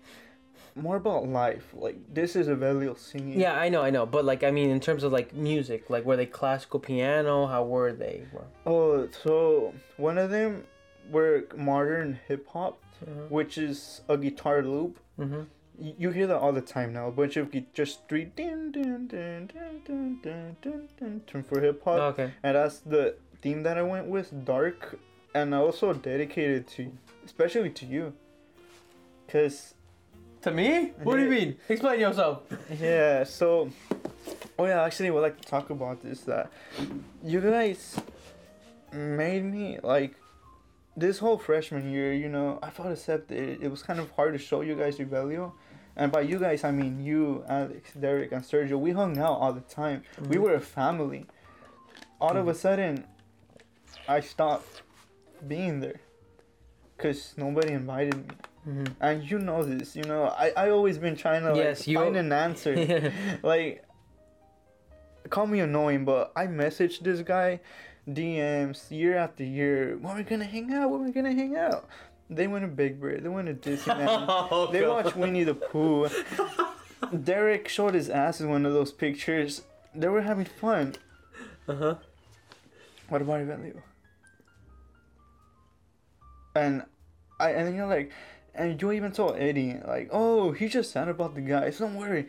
more about life. Like, this is Evelio singing. Yeah, I know, I know, but like I mean, in terms of like music, like were they classical piano? How were they? Oh, so one of them were modern hip hop, Mhm. which is a guitar loop. Mm-hmm. Y- You hear that all the time now. A bunch of gui- just three din din din din din din din din din for hip hop. Okay. and that's the theme that I went with, dark, and I also dedicated to, especially to you, cause To me? What do you mean? Explain yourself. yeah. So, oh yeah, actually, what I like to talk about is that you guys made me like this whole freshman year. You know, I felt accepted. It was kind of hard to show you guys Rebellion. And by you guys, I mean you, Alex, Derek, and Sergio. We hung out all the time. We Mhm. were a family. All of a sudden, I stopped being there because nobody invited me. Mm-hmm. And you know this, you know, I, I always been trying to like, Yes, you- find an answer. like, call me annoying, but I messaged this guy DMs year after year. When are we gonna hang out? When are we gonna hang out? They went to Big Bird. They went to Disneyland. Oh, they watched Winnie the Pooh. Derek showed his ass in one of those pictures. They were having fun. Uh huh. What about Evelio? And I and you're like, and you even told Eddie like, oh, he just sad about the guys. Don't worry,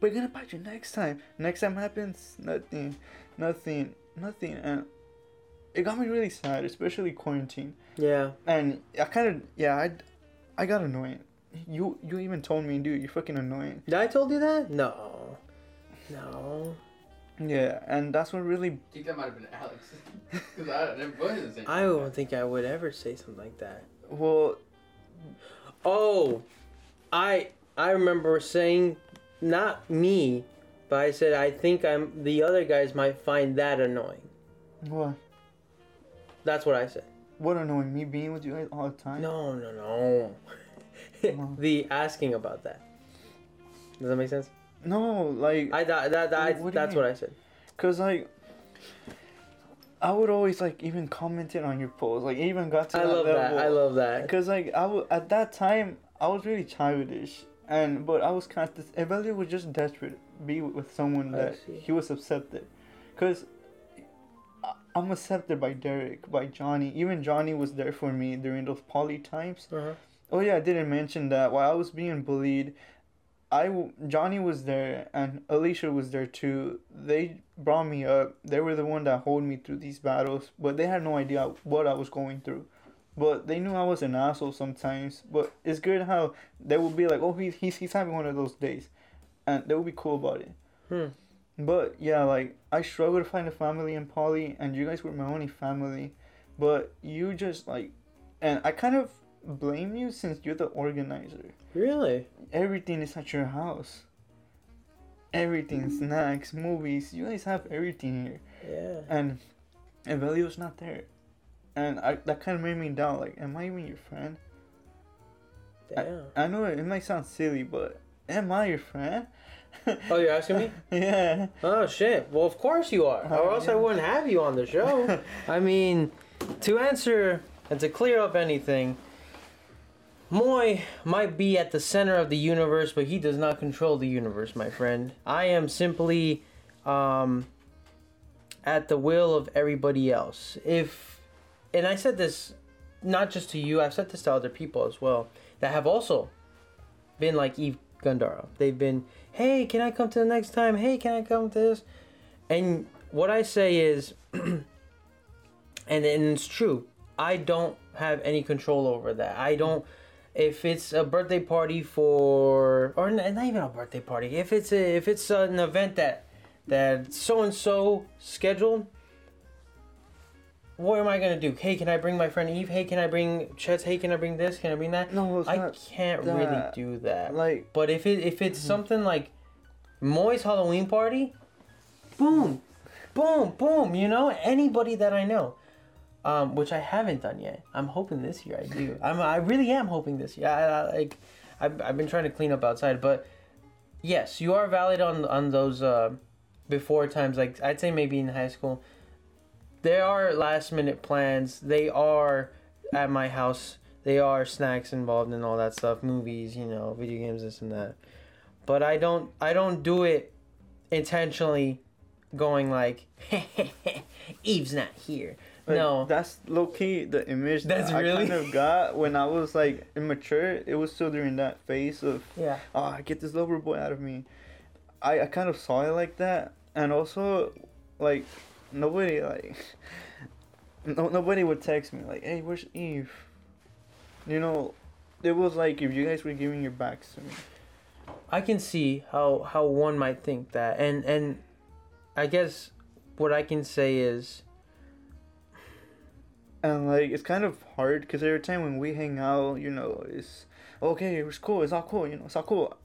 we're gonna bite you next time. Next time happens, nothing, nothing, nothing, and it got me really sad, especially quarantine. Yeah. And I kind of yeah, I, I got annoying. You you even told me, dude, you're fucking annoying. Did I told you that? No. No. Yeah, and that's what really I think that might have been Alex. Because I never wasn't the same. I don't think I would ever say something like that. well Oh, I I remember saying, not me, but I said I think I'm the other guys might find that annoying. what That's what I said. what annoying me being with you guys all the time. No, no, no. the asking about that. Does that make sense? No, like I that, that What that's mean? what I said. Cause like, I would always like even commented on your posts. Like even got to I that love level. that. I love that. Cause like I w- at that time I was really childish, and but I was kind of Evelio was just desperate to be with, with someone that he was accepted, cause. I'm accepted by Derek, by Johnny. Even Johnny was there for me during those poly times. Uh-huh. Oh yeah, I didn't mention that while I was being bullied, I Johnny was there and Alicia was there too. They brought me up. They were the one that hold me through these battles, but they had no idea what I was going through. But they knew I was an asshole sometimes. But it's good how they would be like, "Oh, he's he's, he's having one of those days," and they would be cool about it. Hmm. But yeah, like I struggled to find a family in Poly, and you guys were my only family. But you just like, and I kind of blame you since you're the organizer Really? everything is at your house. Everything, mm-hmm. snacks, movies, you guys have everything here. Yeah. And Evelio's not there. And I, that kind of made me doubt, like, am I even your friend? Damn. I know it, it might sound silly, but am I your friend? Oh, you're asking me? yeah. Oh shit! Well, of course you are, or else I wouldn't have you on the show. I mean, to answer and to clear up anything, Moy might be at the center of the universe, but he does not control the universe, my friend. I am simply um, at the will of everybody else. If, and I said this not just to you, I've said this to other people as well that have also been like Eve Gandara. They've been, hey, can I come to the next time? Hey, can I come to this? And what I say is, and, and it's true, I don't have any control over that. I don't, if it's a birthday party for, or not even a birthday party, if it's a, if it's an event that, that so and so scheduled, what am I gonna do? Hey, can I bring my friend Eve? Hey, can I bring Chet's? Hey, can I bring this? Can I bring that? No, I can't really do that. Like, But if it if it's something like Moy's Halloween party, boom, boom, boom, you know, anybody that I know, um, which I haven't done yet. I'm hoping this year I do. I'm I really am hoping this year. I, I like I've, I've been trying to clean up outside, but yes, you are valid on on those uh, before times. Like I'd say maybe in high school, there are last minute plans. They are at my house. They are snacks involved and all that stuff, movies, you know, video games, this and that. But I don't I don't do it intentionally going like Eve's not here. like, no. That's low key the image That's that really- I kind of got when I was like immature. It was still during that phase of yeah. oh, get this lover boy out of me. I, I kind of saw it like that, and also, like, nobody like, no nobody would text me like, hey, where's Eve? You know, it was like if you guys were giving your backs to me. I can see how how one might think that, and and I guess what I can say is And like it's kind of hard because every time when we hang out, you know, it's okay, it's cool, it's all cool, you know, it's all cool.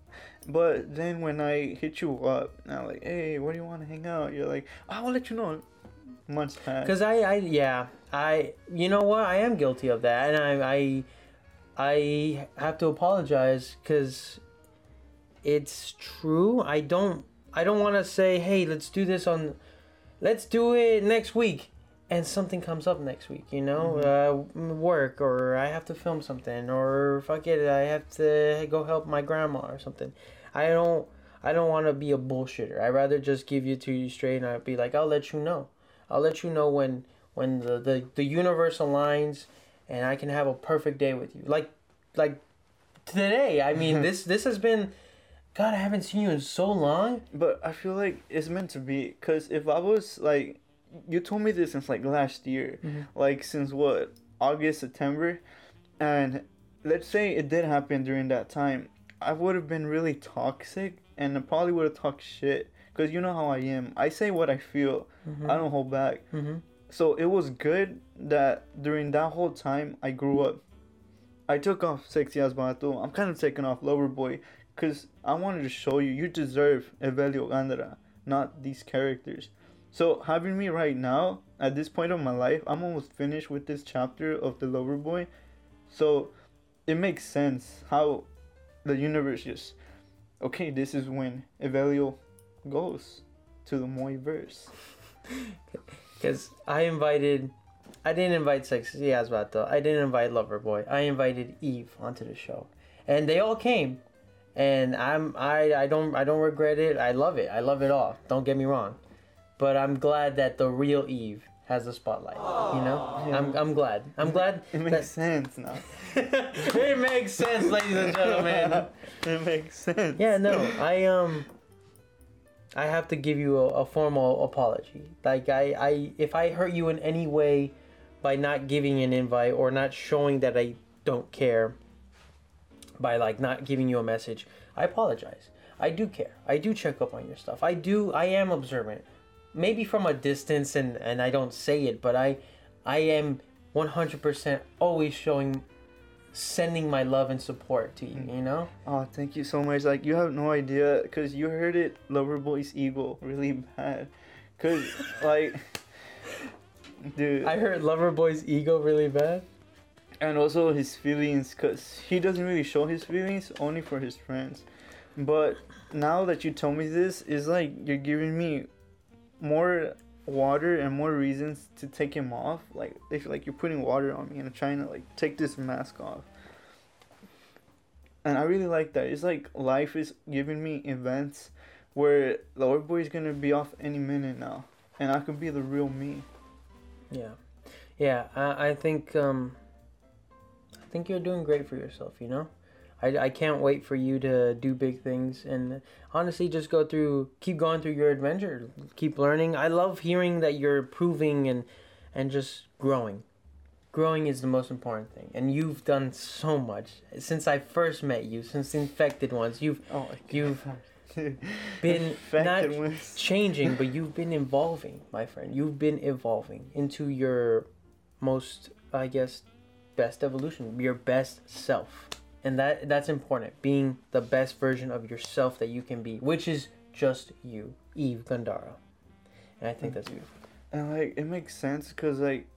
But then when I hit you up, and I'm like, hey, where do you want to hang out? You're like, I will let you know. Months pass. Cause I, I, yeah, I, you know what? I am guilty of that, and I, I, I have to apologize because it's true. I don't, I don't want to say, hey, let's do this on, let's do it next week, and something comes up next week. You know, uh, work or I have to film something or fuck it, I have to go help my grandma or something. I don't. I don't want to be a bullshitter. I'd rather just give you to you straight and I'd be like, I'll let you know. I'll let you know when when the, the, the universe aligns and I can have a perfect day with you. Like like today. I mean this this has been God, I haven't seen you in so long. But I feel like it's meant to be. Cause if I was like, you told me this since like last year, mm-hmm. like since what August September, and let's say it did happen during that time, I would have been really toxic and I probably would have talked shit. Cause you know how I am. I say what I feel. I don't hold back. Mhm. So it was good that during that whole time I grew up. I took off Sexy ass Vato. I'm kind of taking off Loverboy because I wanted to show you you deserve Evelio Gandara, not these characters. So having me right now at this point of my life, I'm almost finished with this chapter of the Loverboy. So it makes sense how the universe just okay. This is when Evelio goes to the Moy verse. Because I invited, I didn't invite Sexy Ass Vato. I didn't invite Loverboy. I invited Eve onto the show, and they all came, and I'm I I don't I don't regret it. I love it. I love it all. Don't get me wrong, but I'm glad that the real Eve has the spotlight. You know, I'm I'm glad. I'm glad. It makes that- sense now. it makes sense, ladies and gentlemen. it makes sense. Yeah, no, I um, I have to give you a, a formal apology. Like I, I, if I hurt you in any way by not giving an invite or not showing that I don't care, by like not giving you a message, I apologize. I do care. I do check up on your stuff. I do. I am observant. Maybe from a distance, and and I don't say it, but I, I am 100% always showing, sending my love and support to you. You know. Oh, thank you so much. Like you have no idea, cause you heard it, Loverboy's ego really bad, cause like, dude, I hurt Loverboy's ego really bad. and also his feelings, cause he doesn't really show his feelings only for his friends. But now that you told me this, it's like you're giving me more water and more reasons to take him off. Like if like you're putting water on me and I'm trying to like take this mask off. And I really like that. It's like life is giving me events where Lover Boy is gonna be off any minute now, and I could be the real me. Yeah, yeah. I, I think um, I think you're doing great for yourself. You know, I, I can't wait for you to do big things and honestly just go through, keep going through your adventure, keep learning. I love hearing that you're improving and and just growing. Growing is the most important thing, and you've done so much since I first met you. Since the infected ones, you've Oh, You've been not ones. changing, but you've been evolving, my friend. You've been evolving into your most, I guess, best evolution, your best self, and that that's important. Being the best version of yourself that you can be, which is just you, Eve Gandara, and I think that's beautiful. And like it makes sense because like,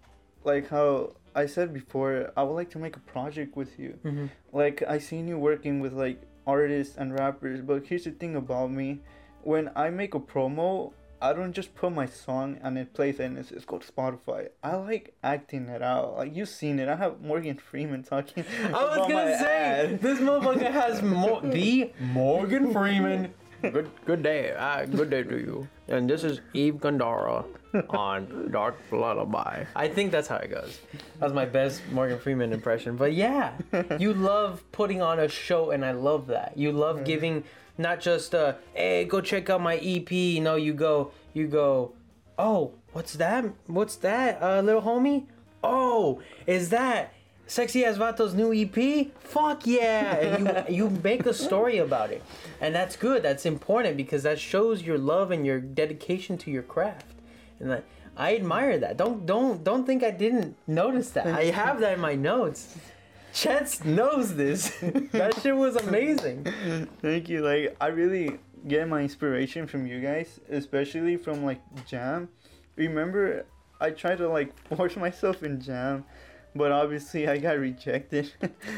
like how I said before, I would like to make a project with you. Mm-hmm. Like I seen you working with like artists and rappers, but here's the thing about me: when I make a promo, I don't just put my song and it plays and it's, it's go to Spotify. I like acting it out. Like you've seen it. I have Morgan Freeman talking. I was about gonna my say ad. this motherfucker has mo- the Morgan Freeman. Good good day, uh, good day to you. And this is Eve Gandara on Dark Lullaby. I think that's how it goes. That was my best Morgan Freeman impression. But yeah, you love putting on a show, and I love that. You love giving not just uh, hey, go check out my EP. You know, you go, you go. Oh, what's that? What's that, uh, little homie? Oh, is that Sexy Ass Vato's new EP? Fuck yeah! You you make a story about it, and that's good. That's important because that shows your love and your dedication to your craft, and I admire that. Don't don't don't think I didn't notice that. I have that in my notes. Chance knows this. that shit was amazing. Thank you. Like I really get my inspiration from you guys, especially from like Jam. Remember, I tried to like force myself in Jam, but obviously I got rejected.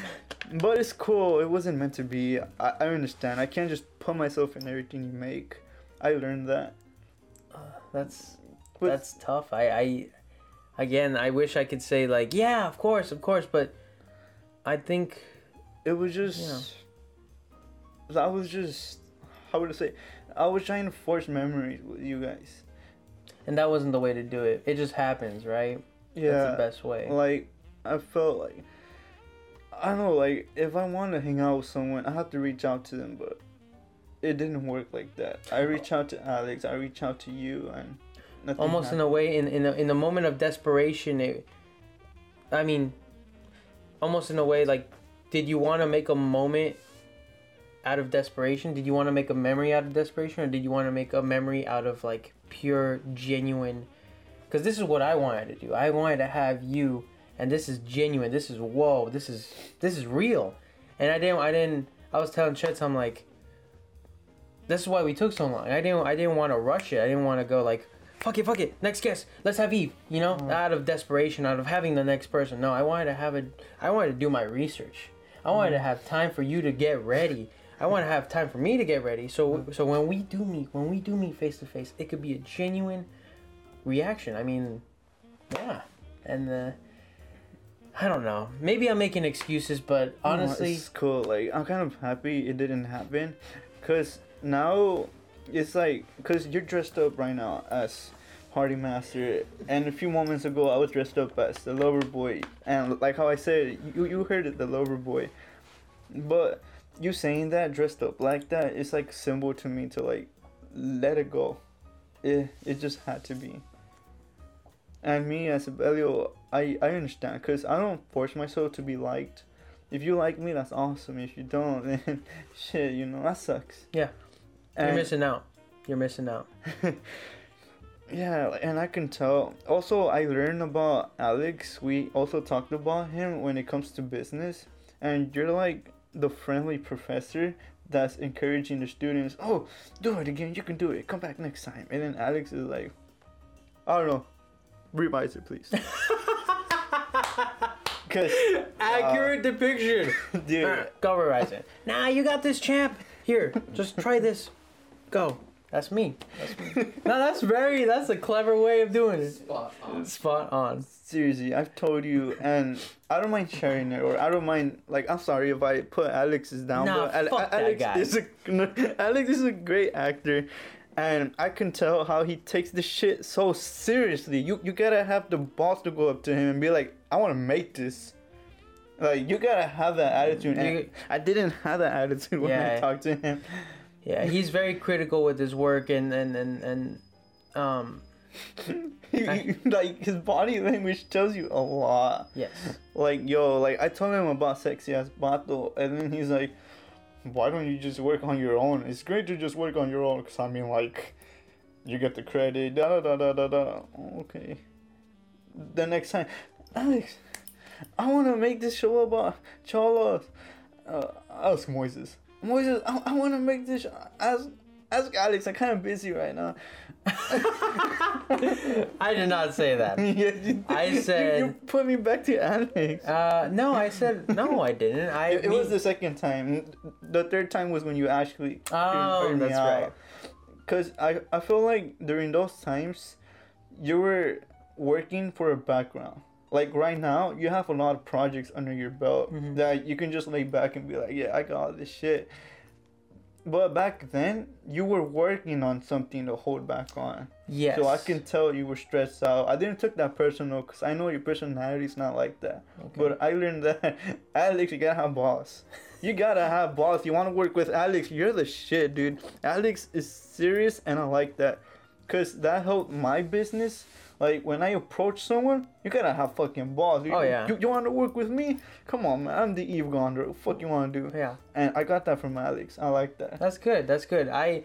but it's cool. It wasn't meant to be. I, I understand. I can't just put myself in everything you make. I learned that. That's But- that's tough. I, I again I wish I could say like yeah of course of course but I think It was just. I was just. How would I say? I was trying to force memories with you guys. and that wasn't the way to do it. It just happens, right? Yeah. That's the best way. Like, I felt like, I don't know, like, if I want to hang out with someone, I have to reach out to them, but it didn't work like that. I reach out to Alex, I reach out to you, and nothing Almost in a way, in in a, in a moment of desperation, it. I mean, almost in a way, like, did you want to make a moment out of desperation? Did you want to make a memory out of desperation, or did you want to make a memory out of like pure, genuine? Because this is what I wanted to do. I wanted to have you, and this is genuine. This is whoa. This is this is real, and I didn't. I didn't. I was telling Chet, I'm like, this is why we took so long. I didn't. I didn't want to rush it. I didn't want to go like, fuck it, fuck it. Next guest. Let's have Eve. You know, mm. out of desperation, out of having the next person. No, I wanted to have it. I wanted to do my research. I wanted to mm. have time for you to get ready. I want to have time for me to get ready. So mm. so when we do meet, when we do meet face to face, it could be a genuine reaction. I mean, yeah, and uh, I don't know. Maybe I'm making excuses, but No, honestly, it's cool. Like, I'm kind of happy it didn't happen, cause now it's like, cause you're dressed up right now as party master, and a few moments ago I was dressed up as the lover boy, and like how I said, you you heard it, the lover boy, but you saying that dressed up like that, it's like symbol to me to like let it go. It it just had to be. And me as Evelio, I I understand, cause I don't force myself to be liked. If you like me, that's awesome. If you don't, then shit, you know that sucks. Yeah. You're missing out. You're missing out. Yeah, and I can tell. Also, I learned about Alex. We also talked about him when it comes to business, and you're like the friendly professor that's encouraging the students. Oh, do it again. You can do it. Come back next time. And then Alex is like, I don't know, revise it, please. Cause, Accurate uh, depiction. dude, Go revise it. Nah, you got this, champ. Here, just try this. Go. That's me. That's me. no, that's very. That's a clever way of doing it. Spot on. Spot on. seriously, I've told you, and I don't mind sharing it, or I don't mind. Like, I'm sorry if I put Alex's down, Nah, but Ale- fuck that Alex guy. is a Alex is a great actor, and I can tell how he takes this shit so seriously. You you gotta have the balls to go up to him and be like, I want to make this. Like you gotta have that attitude. And You- I didn't have that attitude when I talked to him. Yeah, he's very critical with his work and and and, and um He- he- like his body language tells you a lot. yes. Like, yo, like I told him about sexy ass vato, and then he's like, why don't you just work on your own? It's great to just work on your own, cause I mean, like, you get the credit, da da da da da da. Okay. The next time, Alex, I want to make this show about cholos. Uh, ask Moises. Moises, I, I want to make this. Ask, ask Alex. I'm kind of busy right now. I did not say that. Yeah, I said- you put me back to Alex. Uh, no, I said no. I didn't. I. It, it was the second time. The third time was when you actually Oh, that's right. Cause I I feel like during those times, you were working for a background. Like right now, you have a lot of projects under your belt Mhm. that you can just lay back and be like, yeah, I got all this shit. But back then, you were working on something to hold back on. yeah So I can tell you were stressed out. I didn't took that personal because I know your personality is not like that. Okay. But I learned that Alex, you gotta have balls. You gotta have balls. You want to work with Alex, you're the shit, dude. Alex is serious, and I like that, cause that helped my business. Like when I approach someone, you gotta have fucking balls. You, Oh, yeah. You, you want to work with me? Come on, man. I'm the Eve Gandara. What fuck you want to do? Yeah, And I got that from Alex. I like that. that's good. That's good. I.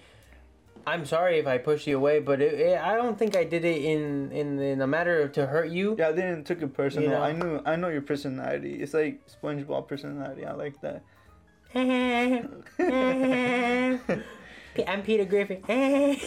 I'm sorry if I pushed you away, but it, it, I don't think I did it in, in in a matter of to hurt you. Yeah, I didn't took it personal. You know? I knew I know your personality. It's like SpongeBob personality. I like that. I'm Peter Griffin. I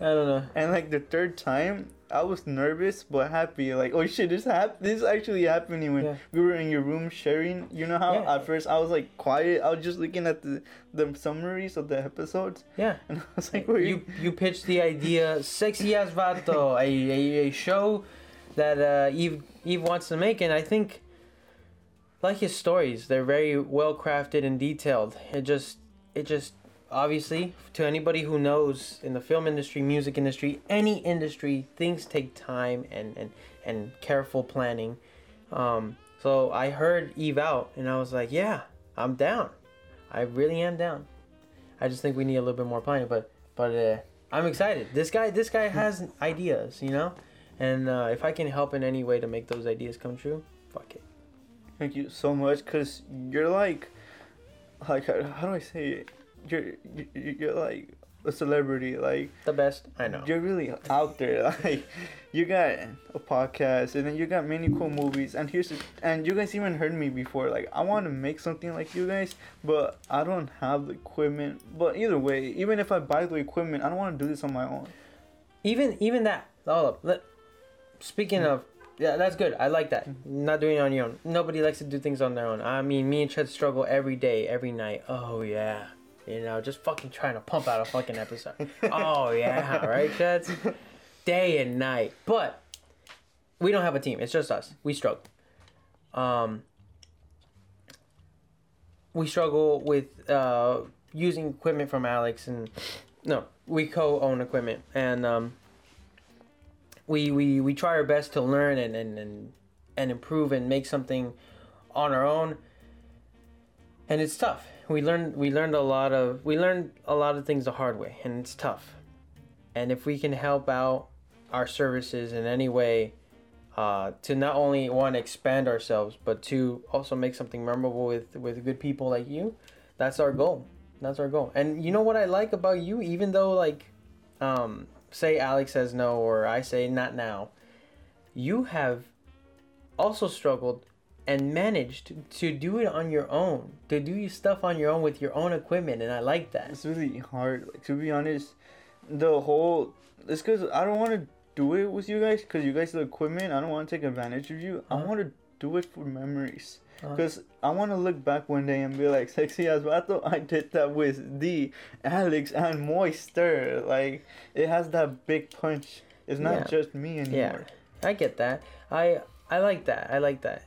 don't know. And like the third time, I was nervous but happy. Like, oh shit, this hap- This actually happening when Yeah. we were in your room sharing. You know how Yeah. at first I was like quiet. I was just looking at the the summaries of the episodes, Yeah. and I was like, wait, You you pitched the idea, sexy ass vato, a, a, a show that uh, Eve Eve wants to make, and I think, like his stories, they're very well crafted and detailed. It just it just obviously to anybody who knows in the film industry, music industry, any industry, things take time and and and careful planning. Um, so I heard Eve out, and I was like, yeah, I'm down. I really am down. I just think we need a little bit more planning, but but uh, I'm excited. This guy this guy has ideas, you know, and uh, if I can help in any way to make those ideas come true, fuck it. Thank you so much, cause you're like, like how, how do I say it? You're you- you're like a celebrity. Like The best I know. you're really out there. Like you got a podcast, and then you got many cool movies. And here's the, and you guys even heard me before. Like I want to make something like you guys, but I don't have the equipment. But either way, even if I buy the equipment, I don't want to do this on my own. Even even that. Hold up. Let, speaking of. Yeah, that's good. I like that. Mm-hmm. Not doing it on your own. Nobody likes to do things on their own. I mean, me and Chet struggle every day, every night. Oh yeah, you know, just fucking trying to pump out a fucking episode. oh yeah, right, Chet? Day and night. But we don't have a team. It's just us. We struggle. Um, we struggle with uh, using equipment from Alex and no, we co-own equipment and um, we we we try our best to learn and and and, and improve and make something on our own and it's tough we learned we learned a lot of we learned a lot of things the hard way and it's tough. And if we can help out our services in any way uh, to not only one expand ourselves but to also make something memorable with with good people like you that's our goal. That's our goal. And you know what i like about you? Even though like um say alex says no or i say not now you have also struggled and managed to do it on your own to do your stuff on your own with your own equipment and i like that It's really hard. Like, to be honest, the whole it's because I don't want to do it with you guys because you guys the equipment. I don't want to take advantage of you. I Uh-huh. want to do it for memories. Uh-huh. Because I want to look back one day and be like, sexy ass vato, I did that with D, Alex, and Moister. Like, it has that big punch. It's not Yeah. just me anymore. yeah anymore. i get that i i like that i like that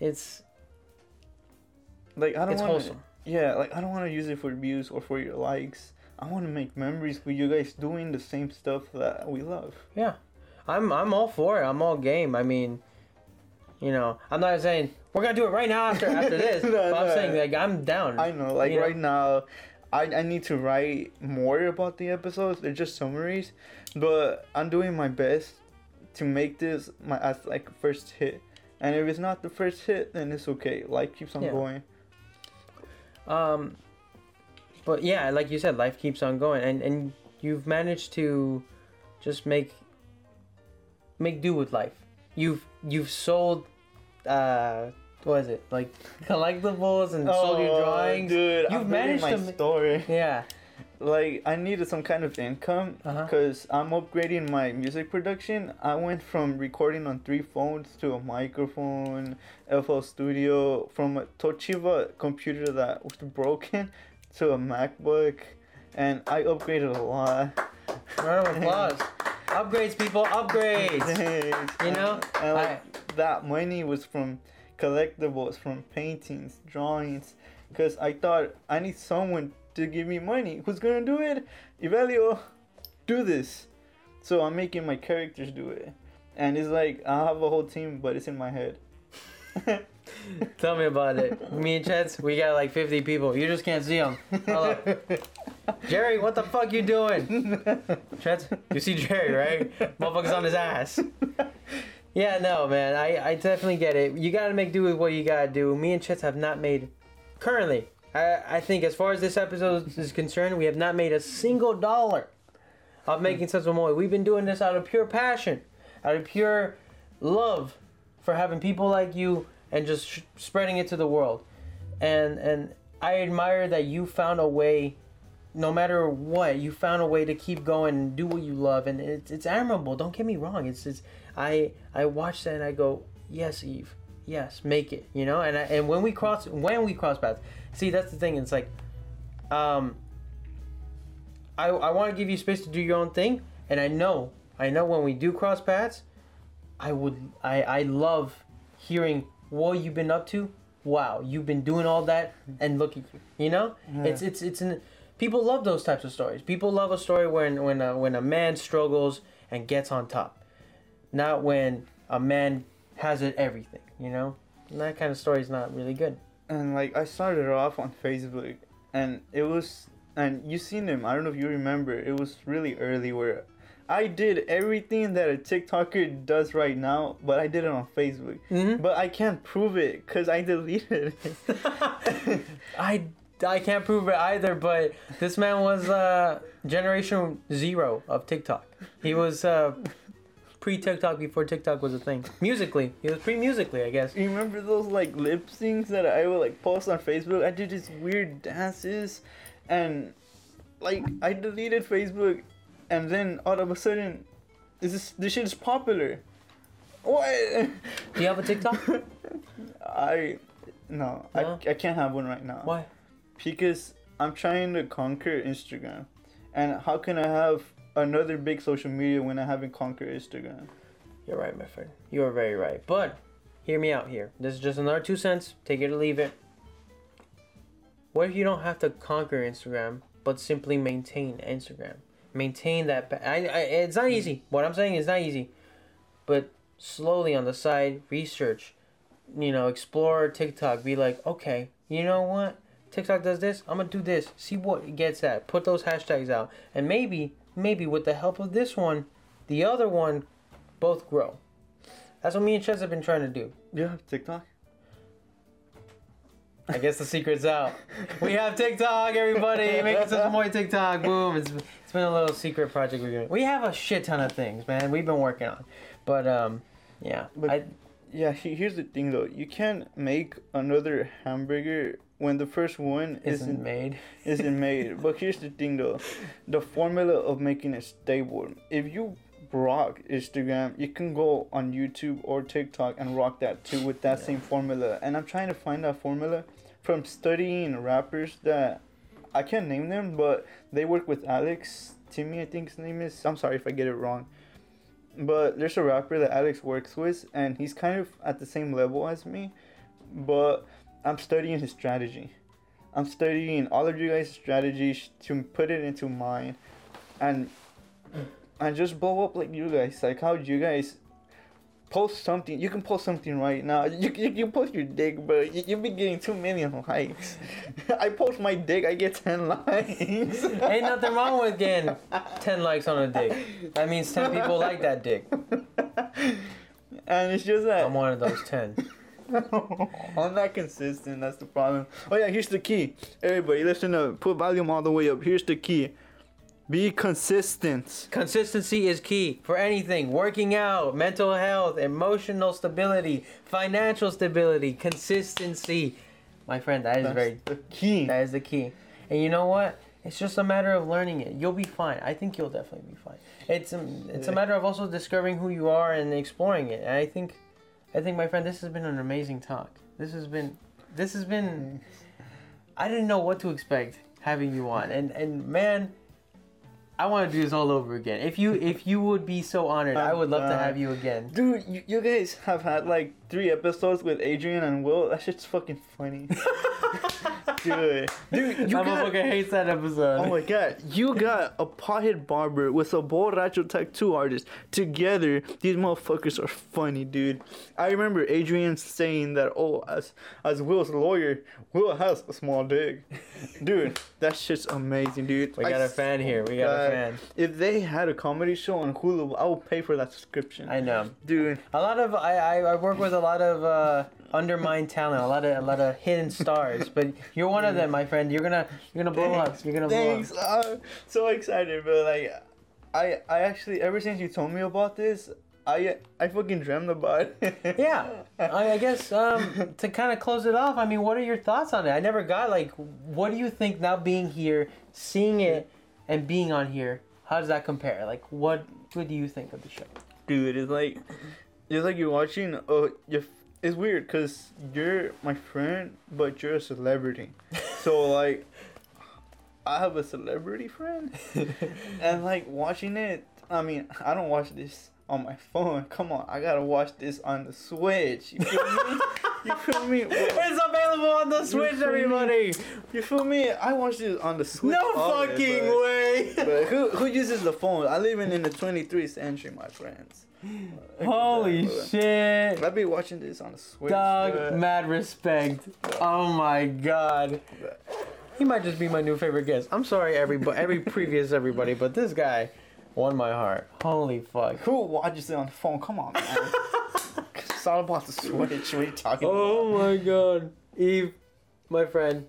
it's Like, I don't it's want wholesome Yeah, like I don't want to use it for views or for your likes. I want to make memories with you guys doing the same stuff that we love. Yeah, I'm I'm all for it. I'm all game. I mean, you know, I'm not saying we're gonna do it right now after after this. No, but I'm saying like I'm down. I know, like You know? right now, I, I need to write more about the episodes. They're just summaries, but I'm doing my best to make this my as like first hit. And if it's not the first hit, then it's okay. Life keeps on Yeah. going. Um, but yeah, like you said, life keeps on going, and and you've managed to just make make do with life. You've you've sold, uh, what is it like collectibles and sold your drawings. Oh, dude! You've I'm managed managed my to story. Yeah, like I needed some kind of income Uh-huh. because I'm upgrading my music production. I went from recording on three phones to a microphone, FL Studio, from a Toshiba computer that was broken to a MacBook, and I upgraded a lot. round of applause. Upgrades, people, upgrades. You know, and like, that money was from collectibles, from paintings, drawings, because I thought I need someone to give me money. Who's gonna do it? Evelio, do this. So I'm making my characters do it, and it's like I have a whole team, but it's in my head. Tell me about it. Me and Chets, we got like 50 people. You just can't see them. Jerry, what the fuck you doing? Chets, you see Jerry, right? Motherfucker's on his ass. Yeah, no, man. I, I definitely get it. You gotta make do with what you gotta do. Me and Chets have not made, currently, I, I think as far as this episode is concerned, we have not made a single dollar of making sense of Moy. We've been doing this out of pure passion, out of pure love for having people like you and just sh- spreading it to the world. And and I admire that you found a way, no matter what, you found a way to keep going and do what you love. And it's it's admirable. Don't get me wrong. It's it's I I watch that and I go, yes, Eve, yes, make it. You know. And I, and when we cross when we cross paths, see that's the thing. It's like, um. I, I want to give you space to do your own thing, and I know I know when we do cross paths, I would I I love hearing what you've been up to. Wow, you've been doing all that, and look at you. You know, it's it's it's an, people love those types of stories. People love a story when when a, when a man struggles and gets on top, not when a man has it everything. You know, and that kind of story is not really good. And like I started off on Facebook, and it was, and you seen him. I don't know if you remember. It was really early where I did everything that a TikToker does right now, but I did it on Facebook. Mhm. But I can't prove it because I deleted it. I I can't prove it either, but this man was uh, generation zero of TikTok. He was uh, pre TikTok before TikTok was a thing. Musical.ly, he was pre Musical.ly, I guess. You remember those like lip syncs that I would like post on Facebook? I did these weird dances, and like I deleted Facebook, and then all of a sudden, this is this shit is popular. What? Do you have a TikTok? I no, No? I I can't have one right now. Why? Because I'm trying to conquer Instagram, and how can I have another big social media when I haven't conquered Instagram? You're right, my friend. You are very right. But hear me out here. This is just another two cents. Take it or leave it. What if you don't have to conquer Instagram, but simply maintain Instagram? Maintain that. I, I, it's not easy. What I'm saying is not easy. but slowly on the side, research, you know, explore TikTok. Be like, okay, you know what? TikTok does this. I'm gonna do this. See what it gets at. Put those hashtags out, and maybe, maybe with the help of this one, the other one, both grow. That's what me and Chez have been trying to do. You have TikTok? I guess the secret's out. We have TikTok, everybody. Making some more TikTok. Boom. It's, it's been a little secret project we're doing. We have a shit ton of things, man. We've been working on, but um, yeah. But- I, Yeah, here's the thing though. You can't make another hamburger when the first one isn't isn't made. isn't made. But here's the thing though. The formula of making it stable. If you rock Instagram, you can go on YouTube or TikTok and rock that too with that Yeah. same formula. And I'm trying to find that formula from studying rappers that I can't name them, but they work with Alex Timmy, I think his name is. I'm sorry if I get it wrong. But there's a rapper that Alex works with, and he's kind of at the same level as me. But I'm studying his strategy. I'm studying all of you guys' strategies to put it into mine, and and just blow up like you guys. Like how you guys post something. You can post something right now. You you, you post your dick, but you, you be getting too two million likes. I post my dick, I get ten likes. Ain't nothing wrong with getting 10 likes on a dick. That means 10 people like that dick. and it's just that I'm one of those 10. I'm not consistent. That's the problem. Oh yeah, here's the key. Everybody, listen up. Put volume all the way up. Here's the key. Be consistent. Consistency is key for anything working out, mental health, emotional stability, financial stability, consistency. My friend, that is That's very the key. That is the key. And you know what? It's just a matter of learning it. You'll be fine. I think you'll definitely be fine. It's a, it's a matter of also discovering who you are and exploring it. And I think, I think my friend, this has been an amazing talk. This has been, this has been. I didn't know what to expect having you on, and and man, I want to do this all over again. If you if you would be so honored, I would love to Uh, have you again. Dude, you, you guys have had like three episodes with Adrian and Will. That shit's fucking funny. Dude, dude, you got. motherfucker hates that episode. Oh my god, you got a pothead barber with a borracho tattoo artist. Together, these motherfuckers are funny, dude. I remember Adrian saying that, oh, as as Will's lawyer, Will has a small dick. Dude, that shit's amazing, dude. we got a fan here. We got a fan. If they had a comedy show on Hulu, I would pay for that subscription. I know. Dude, A lot of I, I, I work with a lot of uh, undermined talent, a lot of a lot of hidden stars. But you're one of them, my friend. You're gonna you're gonna blow up. You're gonna blow Thanks. up. I'm so excited, but like, I I actually ever since you told me about this, I I fucking dreamed about it. Yeah, I, I guess um, to kind of close it off. I mean, what are your thoughts on it? I never got like, what do you think now being here, seeing it, and being on here? How does that compare? Like, what what do you think of the show? Dude, it's like it's like you're watching. Oh, you. It's weird because you're my friend, but you're a celebrity. So like, I have a celebrity friend, and like watching it. I mean, I don't watch this on my phone. Come on, I gotta watch this on the Switch. You feel me? you feel me? It's available on the Switch, everybody. You feel me? I watched this on the Switch. No always, fucking but- way. But who who uses the phone? I live in, in the 23rd century, my friends. Holy shit. I'll be watching this on the Switch. Dog, but- mad respect. Oh my god. He might just be my new favorite guest. I'm sorry, everybody, every previous everybody, but this guy won my heart. Holy fuck. Who watches it on the phone? Come on, man. it's all about the Switch. What are you talking oh about? Oh my god. Eve, my friend,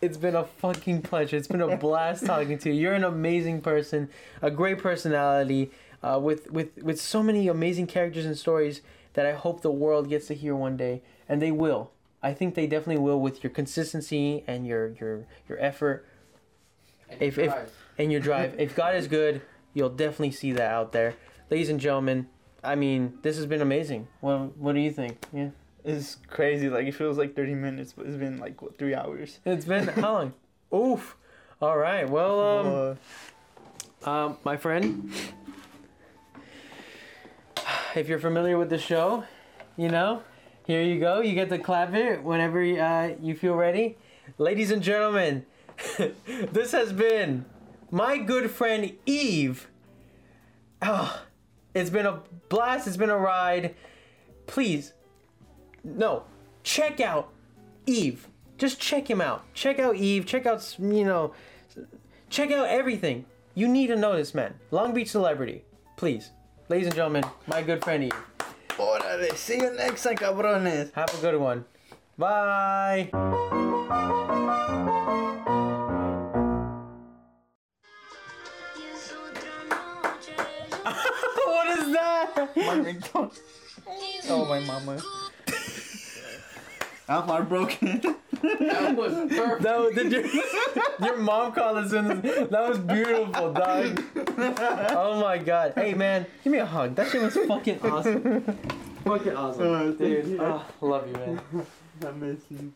it's been a fucking pleasure. It's been a blast talking to you. You're an amazing person, a great personality, uh, with, with, with so many amazing characters and stories that I hope the world gets to hear one day. And they will. I think they definitely will with your consistency and your your, your effort And If- if- and your drive. if God is good, you'll definitely see that out there. Ladies and gentlemen, I mean, this has been amazing. What what do you think? Yeah. It's crazy. Like it feels like 30 minutes, but it's been like what three hours. It's been how long? Oof. All right. Well, um, Uh, um, my friend, if you're familiar with the show, you know, here you go. You get to clap it whenever uh, you feel ready. Ladies and gentlemen, this has been my good friend Eve. Oh, It's been a blast. It's been a ride. Please, no, check out Eve. Just check him out. Check out Eve. Check out, you know, check out everything. You need to know this man. Long Beach celebrity. Please. Ladies and gentlemen, my good friend Eve. Órale, see you next time, cabrones. Have a good one. Bye. what is that? My ringtone. Oh, my mama. I'm heartbroken. That was perfect. That was, did your, your mom called us in. That was beautiful, dog. Oh my god. Hey man, give me a hug. That shit was fucking awesome. Fucking awesome. Oh, Dude, you. ah, love you, man. I miss you.